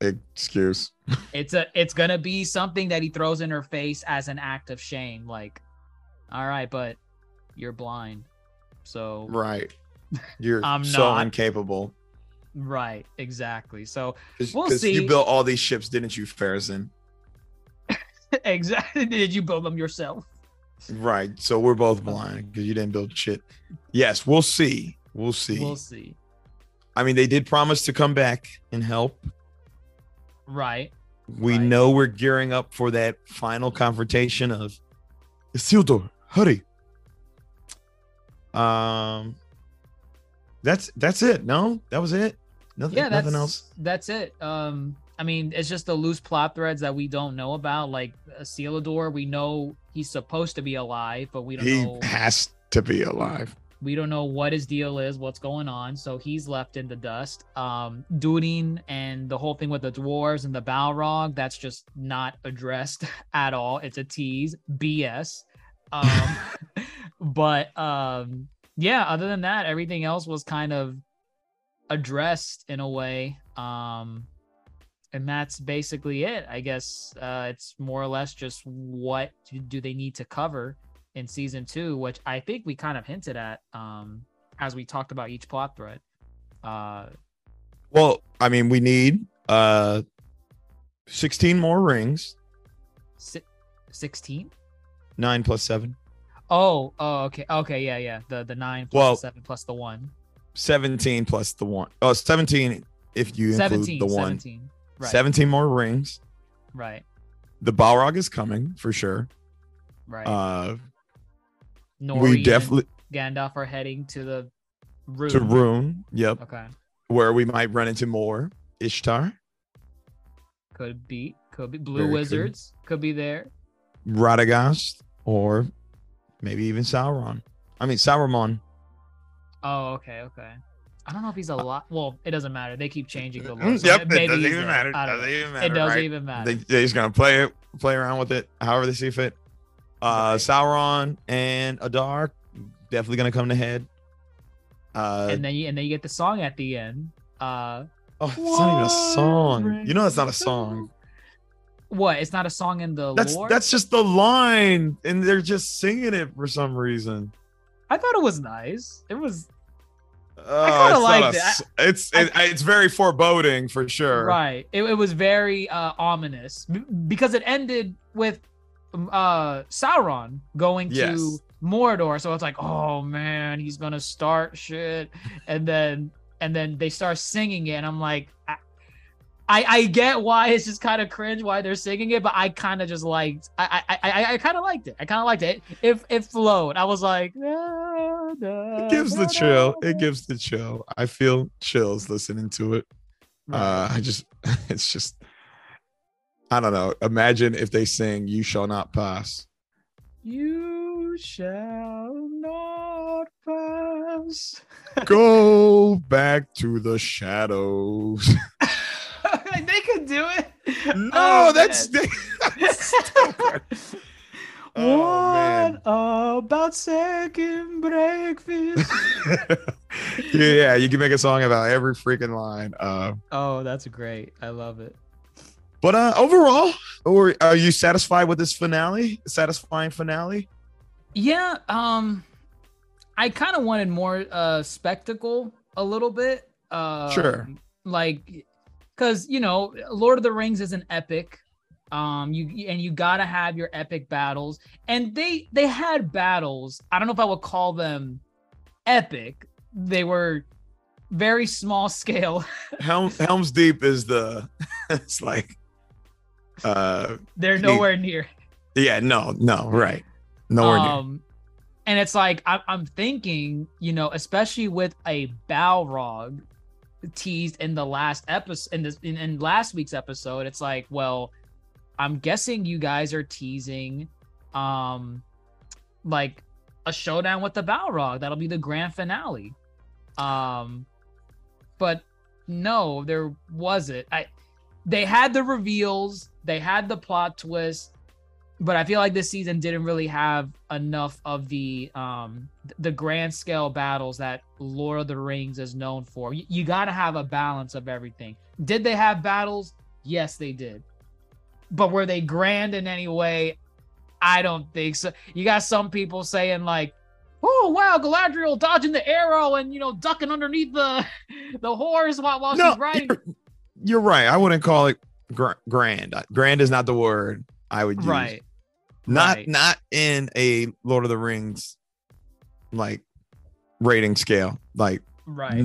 excuse. it's a. It's gonna be something that he throws in her face as an act of shame. Like, all right, but you're blind, so Right. You're I'm so not. incapable. Right, exactly. So We'll see. you built all these ships, didn't you, Pharazôn? exactly. Did you build them yourself? Right. So we're both blind because you didn't build shit. Yes, we'll see. We'll see. We'll see. I mean, they did promise to come back and help. Right. We Right. know we're gearing up for that final confrontation of Isildur, hurry. Um that's that's it. No, that was it. Nothing, yeah nothing else. that's it. Um i mean it's just the loose plot threads that we don't know about like Isildur, we know he's supposed to be alive but we don't He know has to be alive. we don't know what his deal is what's going on so he's left in the dust. Um Durin and the whole thing with the dwarves and the balrog that's just not addressed at all. It's a tease bs um but um yeah other than that everything else was kind of addressed in a way um and that's basically it i guess. Uh it's more or less just what do- they need to cover in season two which i think we kind of hinted at um as we talked about each plot thread. Uh Well, I mean, we need uh 16 more rings, si- 16 nine plus seven. oh oh okay okay yeah yeah the the nine plus Well- the seven plus the one 17 plus the one. Oh, 17 if you include 17 the one. 17 right 17 more rings. right The Balrog is coming for sure. right Uh Nori we definitely gandalf are heading to the room to Rhûn. Yep. okay Where we might run into more Istar, could be could be blue Very wizards could be there Radagast, or maybe even Sauron. I mean Sauron. Oh, okay, okay. I don't know if he's a Uh, lot. Well, it doesn't matter. They keep changing the law. So yep, it doesn't even matter. Doesn't even It doesn't right? even matter. They, they're just gonna play it, play around with it, however they see fit. Uh, Right. Sauron and Adar definitely gonna come to head. Uh, and then you and then you get the song at the end. Uh, oh, it's not even a song. You know, it's not a song. what? It's not a song in the That's lore. that's just the line, and they're just singing it for some reason. I thought it was nice. It was I kinda it's not liked it. I- it's it, it's very foreboding for sure. right. It, it was very uh, ominous because it ended with um, uh Sauron going to Yes. Mordor. So it's like, oh man, he's gonna start shit, and then and then they start singing it, and I'm like, I I, I get why it's just kind of cringe why they're singing it, but I kind of just liked. I I I, I kind of liked it. I kind of liked it. It it flowed. I was like, It gives the chill. It gives the chill. I feel chills listening to it. Uh, I just, it's just, I don't know. Imagine if they sing "You Shall Not Pass." You shall not pass. Go back to the shadows. they could do it. No, Oh, that's, that's stupid. Oh, man. what about second breakfast? yeah, you can make a song about every freaking line. Uh, oh, that's great. I love it. but uh, overall, or are you satisfied with this finale? Satisfying finale? Yeah, um I kind of wanted more uh spectacle a little bit. Uh Sure. Like cuz you know, Lord of the Rings is an epic. Um you and you got to have your epic battles and they they had battles. I don't know if I would call them epic. They were very small scale. Helm, Helm's Deep is the, it's like, uh, They're Hey. nowhere near. yeah, no, no, right. Nowhere near. Um, and it's like I'm, I'm thinking, you know, especially with a Balrog teased in the last episode in this in, in last week's episode, it's like, well, I'm guessing you guys are teasing, um, like a showdown with the Balrog. That'll be the grand finale. Um, but no, there wasn't. I they had the reveals, they had the plot twist, but I feel like this season didn't really have enough of the um the grand scale battles that Lord of the Rings is known for. You, you got to have a balance of everything. Did they have battles? Yes, they did. But were they grand in any way? I don't think so. You got some people saying like, "Oh wow, Galadriel dodging the arrow and you know ducking underneath the the horse while, while no, she's riding." you're, you're right. I wouldn't call it gr- grand. Grand is not the word I would use. Right. Not right. not in a Lord of the Rings like rating scale. Like Right.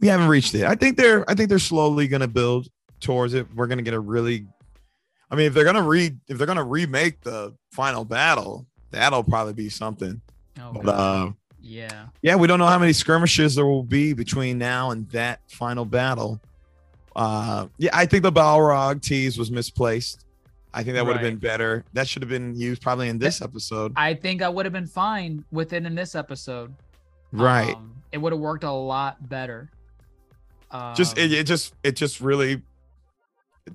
we haven't reached it. I think they're I think they're slowly gonna build towards it. We're gonna get a really I mean if they're gonna read if they're gonna remake the final battle, that'll probably be something. Oh, But uh yeah. yeah, we don't know how many skirmishes there will be between now and that final battle. Uh yeah, I think the Balrog tease was misplaced. I think that would have Right. been better. That should have been used probably in this episode. I think I would have been fine with it in this episode. Right. Um, it would have worked a lot better. Um, just it, it just it just really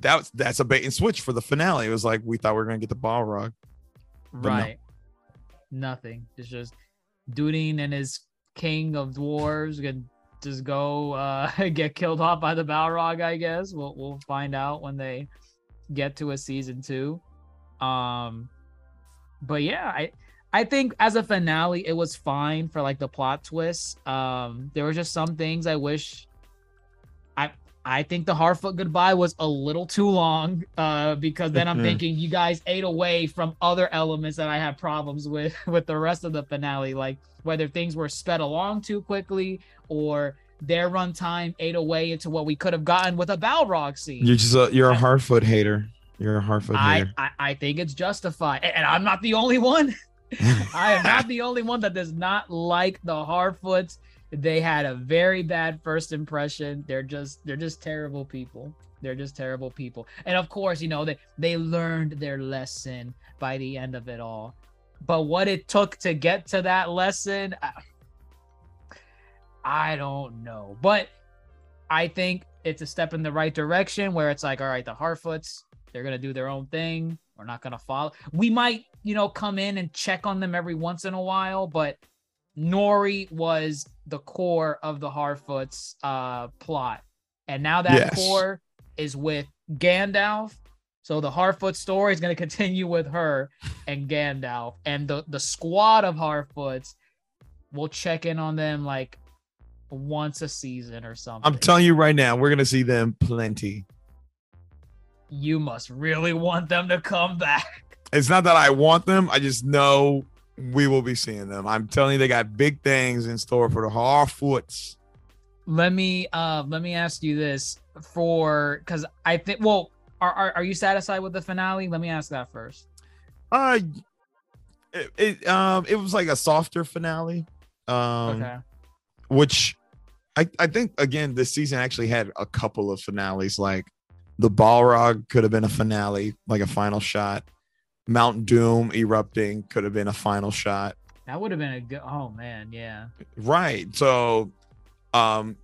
that was that's a bait and switch for the finale. It was like we thought we were gonna get the Balrog. no. right. Nothing. It's just Durin and his king of dwarves can just go uh, get killed off by the Balrog. I guess we'll we'll find out when they get to a season two. Um, but yeah, I I think as a finale, it was fine for like the plot twists. Um, there were just some things I wish. I I think the Harfoot goodbye was a little too long. Uh, because then I'm Mhm. thinking you guys ate away from other elements that I have problems with with the rest of the finale, like whether things were sped along too quickly or their runtime ate away into what we could have gotten with a Balrog scene. You're just a, you're a Harfoot hater. You're a Harfoot I, hater. I I think it's justified, and, and I'm not the only one. I am not the only one that does not like the Harfoots. They had a very bad first impression. They're just they're just terrible people. They're just terrible people. And of course, you know, they they learned their lesson by the end of it all. But what it took to get to that lesson, I, I don't know. But I think it's a step in the right direction where it's like, all right, the Harfoots, they're gonna do their own thing. We're not gonna follow. We might, you know, come in and check on them every once in a while, but Nori was the core of the Harfoots uh plot. And now that Yes. core is with Gandalf. So the Harfoot story is going to continue with her and Gandalf, and the the squad of Harfoots will check in on them like once a season or something. I'm telling you right now, we're gonna see them plenty. you must really want them to come back. It's not that I want them. I just know we will be seeing them. I'm telling you, they got big things in store for the Harfoots. Let me uh let me ask you this for because I think well are, are are you satisfied with the finale? Let me ask that first. Uh, it, it um it was like a softer finale. Um, okay. Which I, I think again this season actually had a couple of finales like the balrog could have been a finale like a final shot. Mount doom erupting could have been a final shot. That would have been a good oh man, yeah. right so um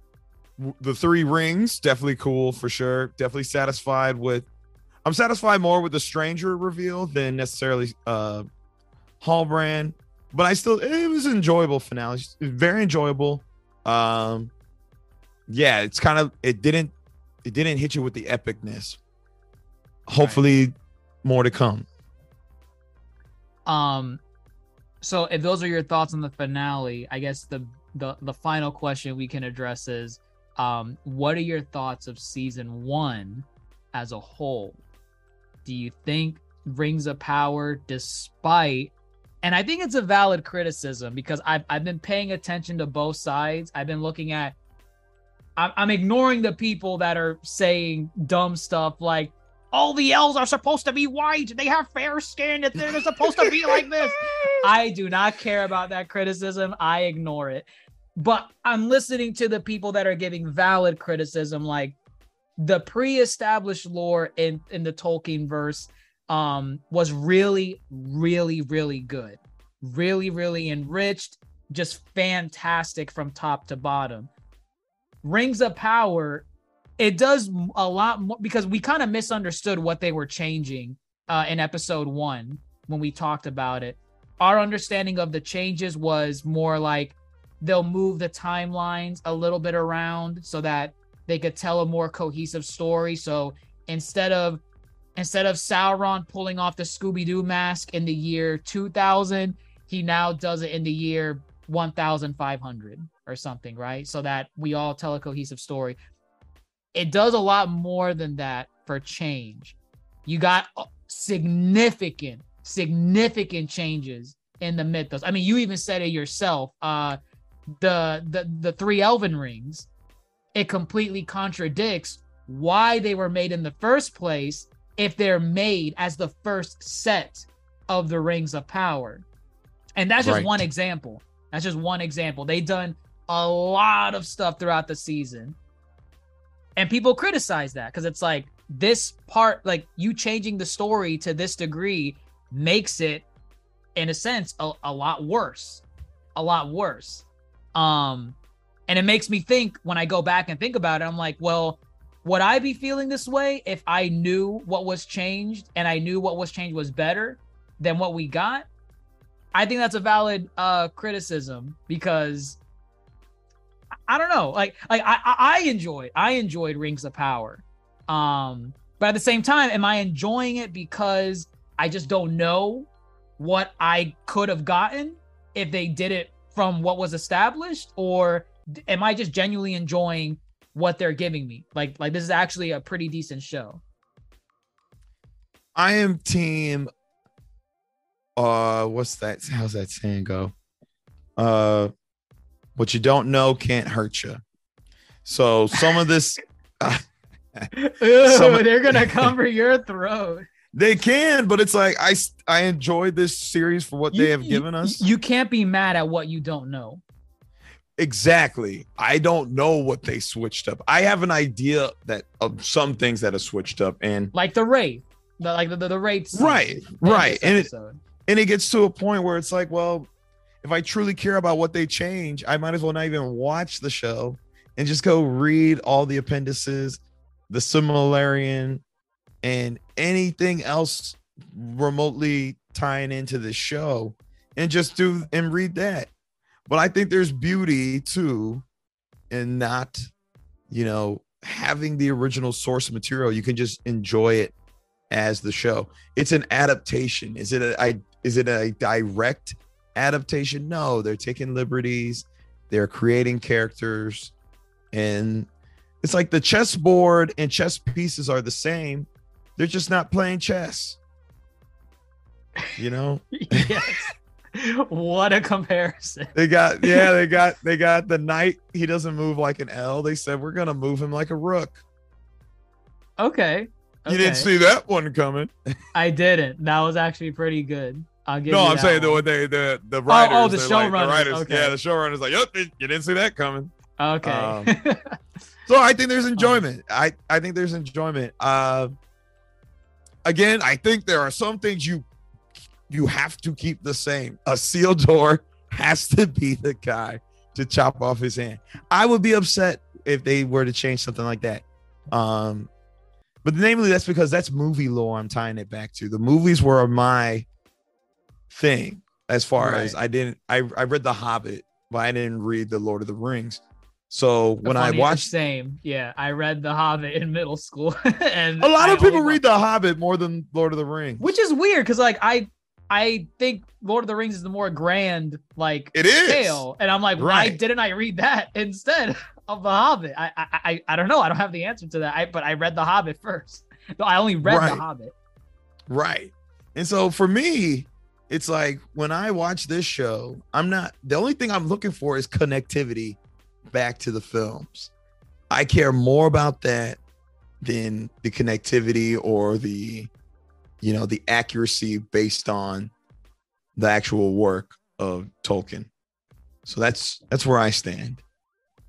w- the three rings definitely cool for sure. Definitely satisfied with i'm satisfied more with the stranger reveal than necessarily uh Halbrand but i still it was an enjoyable finale very enjoyable um yeah it's kind of it didn't it didn't hit you with the epicness. Hopefully more to come. Um so if those are your thoughts on the finale, I guess the the the final question we can address is um what are your thoughts of season 1 as a whole? Do you think Rings of Power despite and I think it's a valid criticism because I've I've been paying attention to both sides. I've been looking at I'm, I'm ignoring the people that are saying dumb stuff like all the elves are supposed to be white. They have fair skin. They're they're supposed to be like this. I do not care about that criticism. I ignore it. But I'm listening to the people that are giving valid criticism, like the pre-established lore in in the Tolkien verse um was really, really, really good. Really, really enriched, just fantastic from top to bottom. Rings of Power, it does a lot more because we kind of misunderstood what they were changing uh, in episode one when we talked about it. Our understanding of the changes was more like they'll move the timelines a little bit around so that they could tell a more cohesive story. So instead of instead of Sauron pulling off the Scooby Doo mask in the year 2000, he now does it in the year 1500 or something, right? So that we all tell a cohesive story. It does a lot more than that for change. You got uh, significant, significant changes in the mythos. I mean, you even said it yourself. Uh, the the the three Elven rings, it completely contradicts why they were made in the first place if they're made as the first set of the rings of power. And that's just Right. one example. That's just one example. They've done a lot of stuff throughout the season. And people criticize that because it's like this part, like you changing the story to this degree makes it, in a sense, a, a lot worse. A lot worse. Um, and it makes me think when I go back and think about it, I'm like, well, would I be feeling this way if I knew what was changed and I knew what was changed was better than what we got? I think that's a valid uh criticism because I- don't know. Like like I I I enjoyed I enjoyed Rings of Power. Um but at the same time am I enjoying it because I just don't know what I could have gotten if they did it from what was established or am I just genuinely enjoying what they're giving me? Like like this is actually a pretty decent show. I am team. Uh, what's that? How's that saying go? Uh, what you don't know can't hurt you. So some of this, Ew, Some- they're gonna cover your throat. they can, but it's like I I enjoyed this series for what You- they have given us. You can't be mad at what you don't know. Exactly. I don't know what they switched up. I have an idea that of some things that are switched up, and Like the rate, The, like the, the, the scene Right, right, and it- and it gets to a point where it's like, well, if I truly care about what they change, I might as well not even watch the show and just go read all the appendices, the Silmarillion, and anything else remotely tying into the show, and just do and read that. But I think there's beauty too in not, you know, having the original source material. You can just enjoy it as the show. It's an adaptation. Is it a I is it a direct adaptation? No, they're taking liberties, they're creating characters, and it's like the chessboard and chess pieces are the same. They're just not playing chess. You know, yes. what a comparison. they got yeah, they got they got the knight. He doesn't move like an L. They said we're gonna move him like a rook. Okay. You didn't see that one coming. I didn't. That was actually pretty good. I'll give No, I'm saying the one. what they the the writers. oh, the they're like- showrunners, writers. okay. Yeah, the showrunners like, yep, you didn't see that coming. Okay. um, So I think there's enjoyment. I I think there's enjoyment. Uh, again, I think there are some things you you have to keep the same. A Isildur has to be the guy to chop off his hand. I would be upset if they were to change something like that. Um, but namely, that's because that's movie lore. I'm tying it back to the movies were my thing as far as I didn't. I I read The Hobbit, but I didn't read The Lord of the Rings. So when I watched same, yeah, I read The Hobbit in middle school, and A lot I of people read The Hobbit more than Lord of the Rings. which is weird because like I I think Lord of the Rings is the more grand like it is. scale, and I'm like, why didn't I read that instead of The Hobbit? I I I, I don't know. I don't have the answer to that. I but I read The Hobbit first. No, I only read Right. The Hobbit. Right. And so for me, it's like when I watch this show, I'm not the only thing I'm looking for is connectivity back to the films. I care more about that than the connectivity or the you know the accuracy based on the actual work of Tolkien. So that's that's where I stand.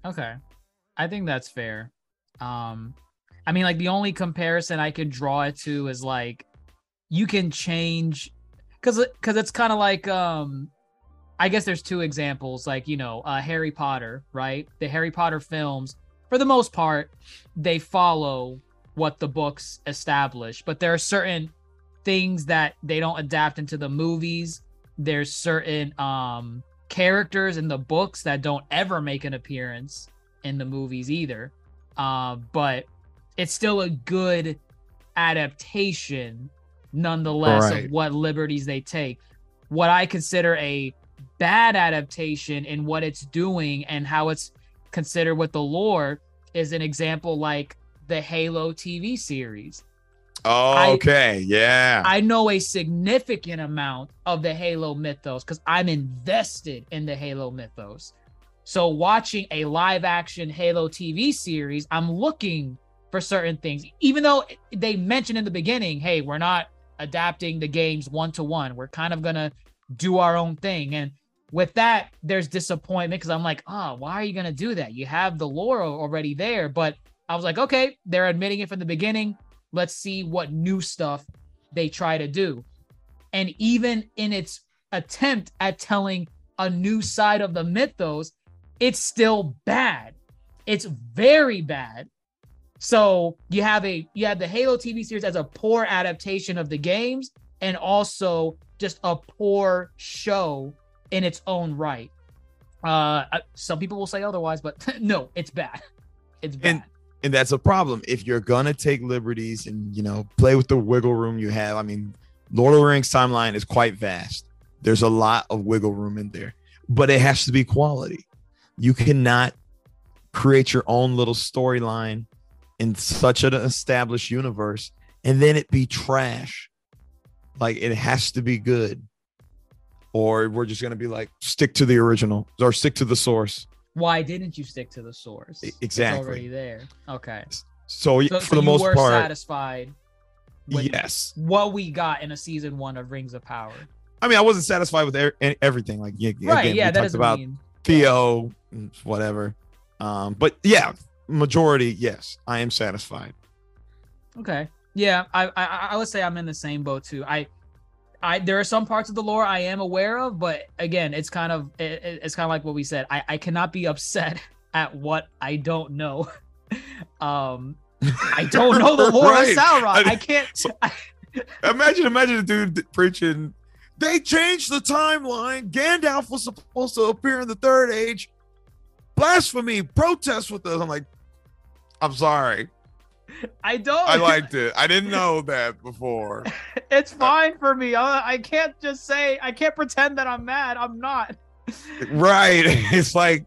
Okay. I think that's fair. Um I mean like the only comparison I could draw it to is like you can change cuz cuz it's kind of like um I guess there's two examples like you know uh Harry Potter, right? The Harry Potter films for the most part they follow what the books establish, but there are certain things that they don't adapt into the movies. There's certain um characters in the books that don't ever make an appearance in the movies either. Uh, but it's still a good adaptation, nonetheless, Right. of what liberties they take. What I consider a bad adaptation in what it's doing and how it's considered with the lore is an example like the Halo TV series. Okay, yeah. I know a significant amount of the Halo mythos because I'm invested in the Halo mythos. So watching a live action Halo TV series, I'm looking for certain things. Even though they mentioned in the beginning, hey, we're not adapting the games one to one. We're kind of gonna do our own thing. And with that, there's disappointment because I'm like, oh, why are you gonna do that? You have the lore already there. But I was like, okay, they're admitting it from the beginning. Let's see what new stuff they try to do. And even in its attempt at telling a new side of the mythos, it's still bad. It's very bad. So you have a you have the Halo TV series as a poor adaptation of the games and also just a poor show in its own right. Uh some people will say otherwise, but no, it's bad. It's bad. And- and that's a problem. If you're gonna take liberties and you know play with the wiggle room you have i mean lord of the rings timeline is quite vast. There's a lot of wiggle room in there but it has to be quality. You cannot create your own little storyline in such an established universe and then it be trash. Like it has to be good. Or we're just gonna be like stick to the original or stick to the source Why didn't you stick to the source? E- It's exactly. already there. Okay. so, So, for so the you most were part satisfied yes what we got in a season one of Rings of Power. I mean, I wasn't satisfied with er- everything. Like, yeah, Right. again, yeah, that talked doesn't about mean Theo, and whatever. Um, but yeah, majority, yes, I am satisfied. Okay. Yeah, I, I I would say I'm in the same boat too. I I there are some parts of the lore I am aware of, but again, it's kind of it, it- it's kind of like what we said. I I cannot be upset at what I don't know. um, I don't know the lore Right. of Sauron. I- I, can't. I- Imagine, imagine a dude preaching. They changed the timeline. Gandalf was supposed to appear in the Third Age. Blasphemy! Protest with us. I'm like, I'm sorry. I don't. I liked it. I didn't know that before. it's fine for me. I, I can't just say I can't pretend that I'm mad. I'm not. right. It's like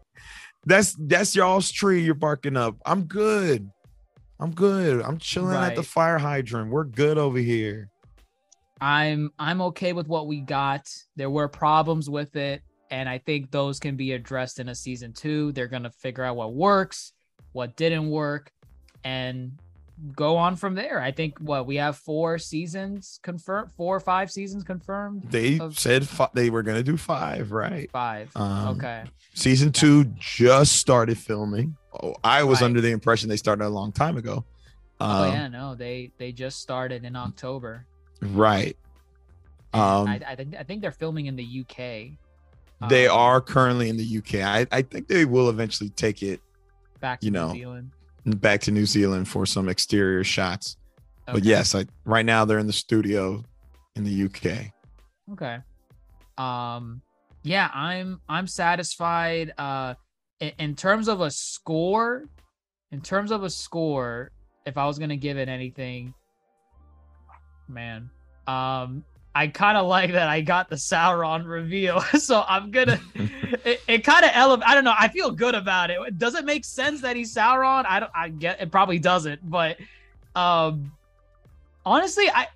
that's that's y'all's tree you're barking up. I'm good. I'm good. I'm chilling at the fire hydrant. We're good over here. I'm I'm okay with what we got. There were problems with it, and I think those can be addressed in a season two. They're gonna figure out what works, what didn't work, and go on from there. I think what we have four seasons confirmed, four or five seasons confirmed. They Of- said fi- they were gonna do five, right? Five. Um, okay. Season two just started filming. Oh, I was Right. under the impression they started a long time ago. oh Um, yeah, no, they they just started in October. Right. Um, I, I think I think they're filming in the UK. they Um, are currently in the UK. I, I think they will eventually take it back to you New know, Zealand. Back to New Zealand for some exterior shots. But yes, I, right now they're in the studio in the UK. Okay. Um yeah, I'm I'm satisfied uh in, in terms of a score, in terms of a score, if I was going to give it anything man, um I kind of like that I got the Sauron reveal. so I'm going to it, it kind of elevate I don't know, I feel good about it. Does it make sense that he's Sauron? I don't I get it probably doesn't, but um honestly, I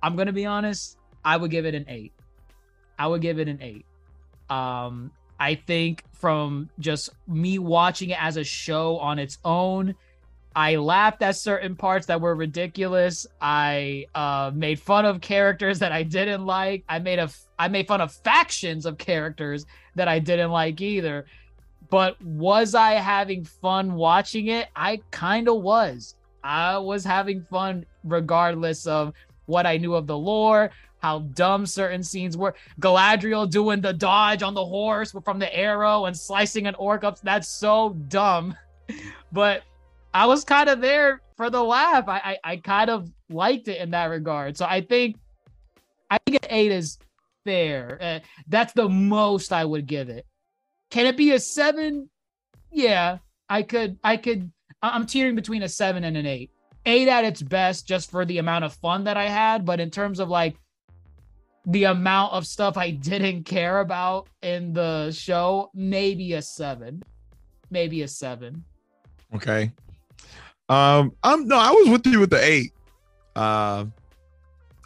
I'm to be honest, I would give it an 8. I would give it an 8. Um I think from just me watching it as a show on its own, I laughed at certain parts that were ridiculous. I uh, made fun of characters that I didn't like. I made a I made fun of factions of characters that I didn't like either. But was I having fun watching it? I kind of was. I was having fun regardless of what I knew of the lore, how dumb certain scenes were. Galadriel doing the dodge on the horse from the arrow and slicing an orc up. That's so dumb. But I was kind of there for the laugh. I, I, I kind of liked it in that regard. So I think I think an eight is fair. Uh, that's the most I would give it. Can it be a seven? Yeah, I could. I could. I'm teetering between a seven and an eight. Eight at its best, just for the amount of fun that I had. But in terms of like the amount of stuff I didn't care about in the show, maybe a seven. Maybe a seven. Okay. Um, I'm no, I was with you with the eight. Uh,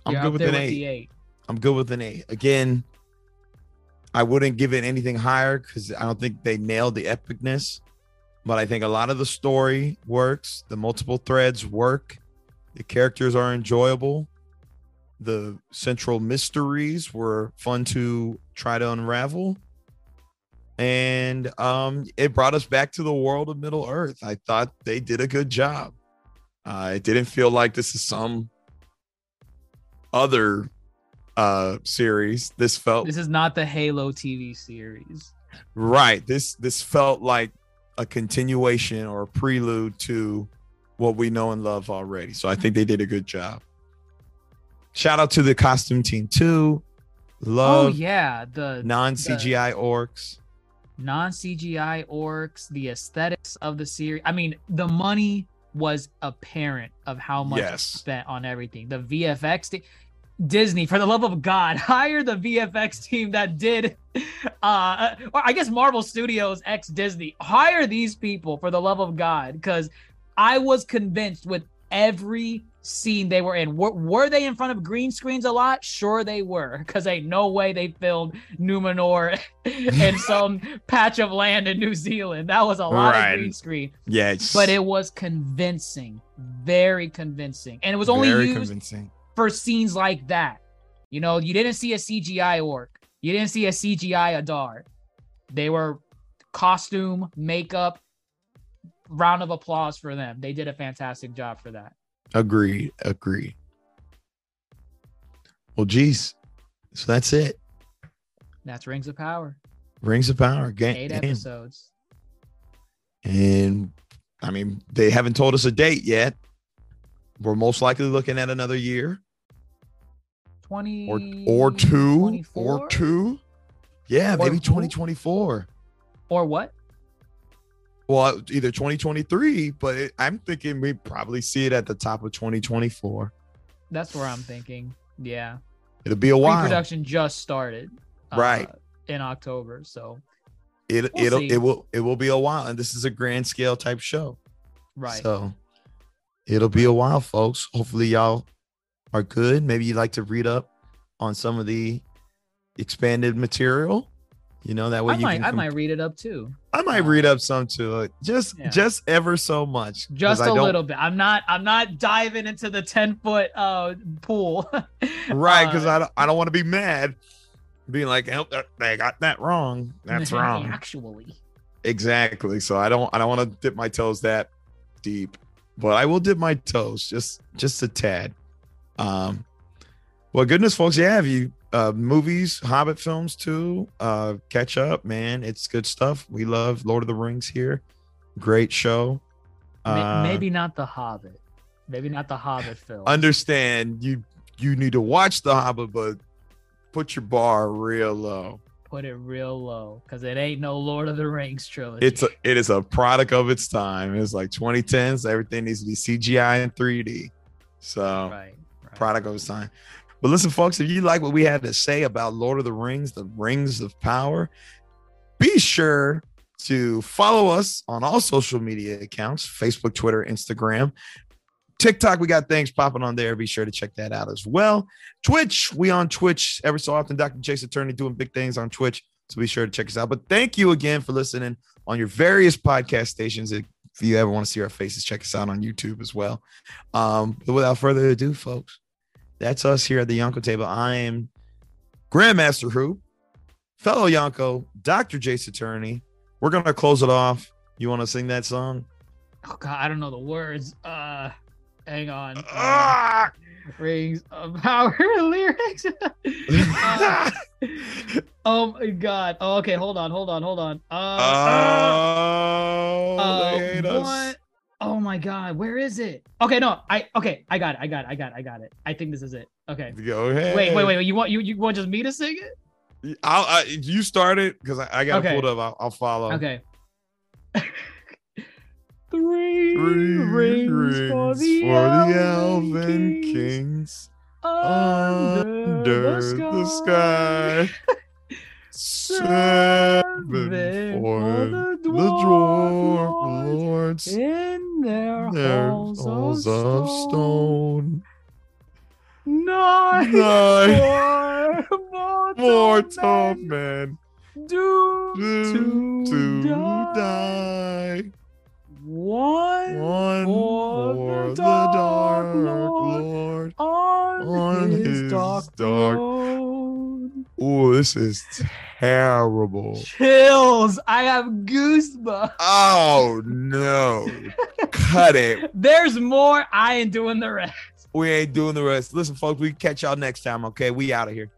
I'm You're good with an with eight. eight. I'm good with an eight. Again, I wouldn't give it anything higher because I don't think they nailed the epicness. But I think a lot of the story works. The multiple threads work. The characters are enjoyable. The central mysteries were fun to try to unravel. And um, it brought us back to the world of Middle Earth. I thought they did a good job. Uh, it didn't feel like this is some other uh series. This felt This is not the Halo TV series. right. This this felt like a continuation or a prelude to what we know and love already. So i think they did a good job. Shout out to the costume team too. Love, oh love yeah, the non-cgi orcs non CGI orcs, the aesthetics of the series. I mean, the money was apparent of how much Yes. spent on everything. The VFX te- Disney, for the love of God, hire the VFX team that did, uh, or I guess Marvel Studios ex Disney. Hire these people for the love of God, because I was convinced with every scene they were in. Were, were they in front of green screens a lot? Sure, they were, because ain't no way they filmed Numenor in some patch of land in New Zealand. That was a lot Right. of green screen, yes but it was convincing, very convincing, and it was only very used convincing for scenes like that. You know, you didn't see a CGI orc, you didn't see a CGI Adar. They were costume, makeup. Round of applause for them. They did a fantastic job for that. Agreed agreed well geez so that's it That's Rings of Power. rings of power Eight episodes. And I mean, they haven't told us a date yet. We're most likely looking at another year 20 or or two 24? or two. Yeah, Or maybe 2024. Or what? Well, either 2023, but it, I'm thinking we probably see it at the top of 2024. That's where I'm thinking. Yeah. It'll be a while. Pre-production just started. uh, Right. In October. So It We'll it'll see. it will it will be a while, and this is a grand scale type show. right. So it'll be a while, folks. Hopefully, y'all are good. Maybe you'd like to read up on some of the expanded material. You know that way I you might can. I might read it up too. I might read up some too, just Yeah. just ever so much. Just a little bit. I'm not I'm not diving into the 10 foot uh pool. right? Because Uh, I don't I don't want to be mad, being like, oh, they got that wrong. That's wrong. Actually. Exactly. So I don't I don't want to dip my toes that deep, but I will dip my toes just just a tad. Um well goodness folks, yeah, if you uh movies, Hobbit films too, uh catch up, man. It's good stuff. We love Lord of the Rings here. Great show. Uh, Maybe not the Hobbit. Maybe not the Hobbit film. understand you you need to watch the Hobbit, but put your bar real low. Put it real low because it ain't no Lord of the Rings trilogy. It's a, it is a product of its time. It's like 2010s. Everything needs to be CGI and 3D. So right. right. product of its time. But listen, folks, if you like what we had to say about Lord of the Rings, the Rings of Power, be sure to follow us on all social media accounts Facebook, Twitter, Instagram. TikTok, we got things popping on there. Be sure to check that out as well. Twitch, we on Twitch every so often. Dr. Jace Attorney doing big things on Twitch. So be sure to check us out. But thank you again for listening on your various podcast stations. If you ever want to see our faces, check us out on YouTube as well. Um, but without further ado, folks, that's us here at the Yonko table. I am Grandmaster Hoop, fellow Yonko, Dr. Jace Attorney. We're gonna close it off. You want to sing that song? Oh god, I don't know the words. Uh hang on. Uh, Ah! rings of power lyrics. Uh, oh my god. Oh, okay, hold on, hold on, hold on. Uh, Oh, uh, they hate us. Oh my god, where is it? Okay, no, I okay, I got it, I got it, I got it, I got it. I think this is it. Okay. Go ahead. Wait, wait, wait, wait. You want you you want just me to sing it? I'll, I, you start it because I, I got Okay. pull it up. I'll, I'll follow. Okay. Three, Three rings, for the, Elven Kings Kings under, under the sky. Seven for the dwarf lords. in their Their halls, halls of, stone. Nine, Nine for mortal, men men doomed to, to, to die. die. One, One for the the Dark Dark Lord Lord. on, on his, his dark, dark- Oh, this is terrible. Chills. I have goosebumps. Oh no. Cut it. There's more. I ain't doing the rest. We ain't doing the rest. Listen, folks, we catch y'all next time. Okay. We out of here.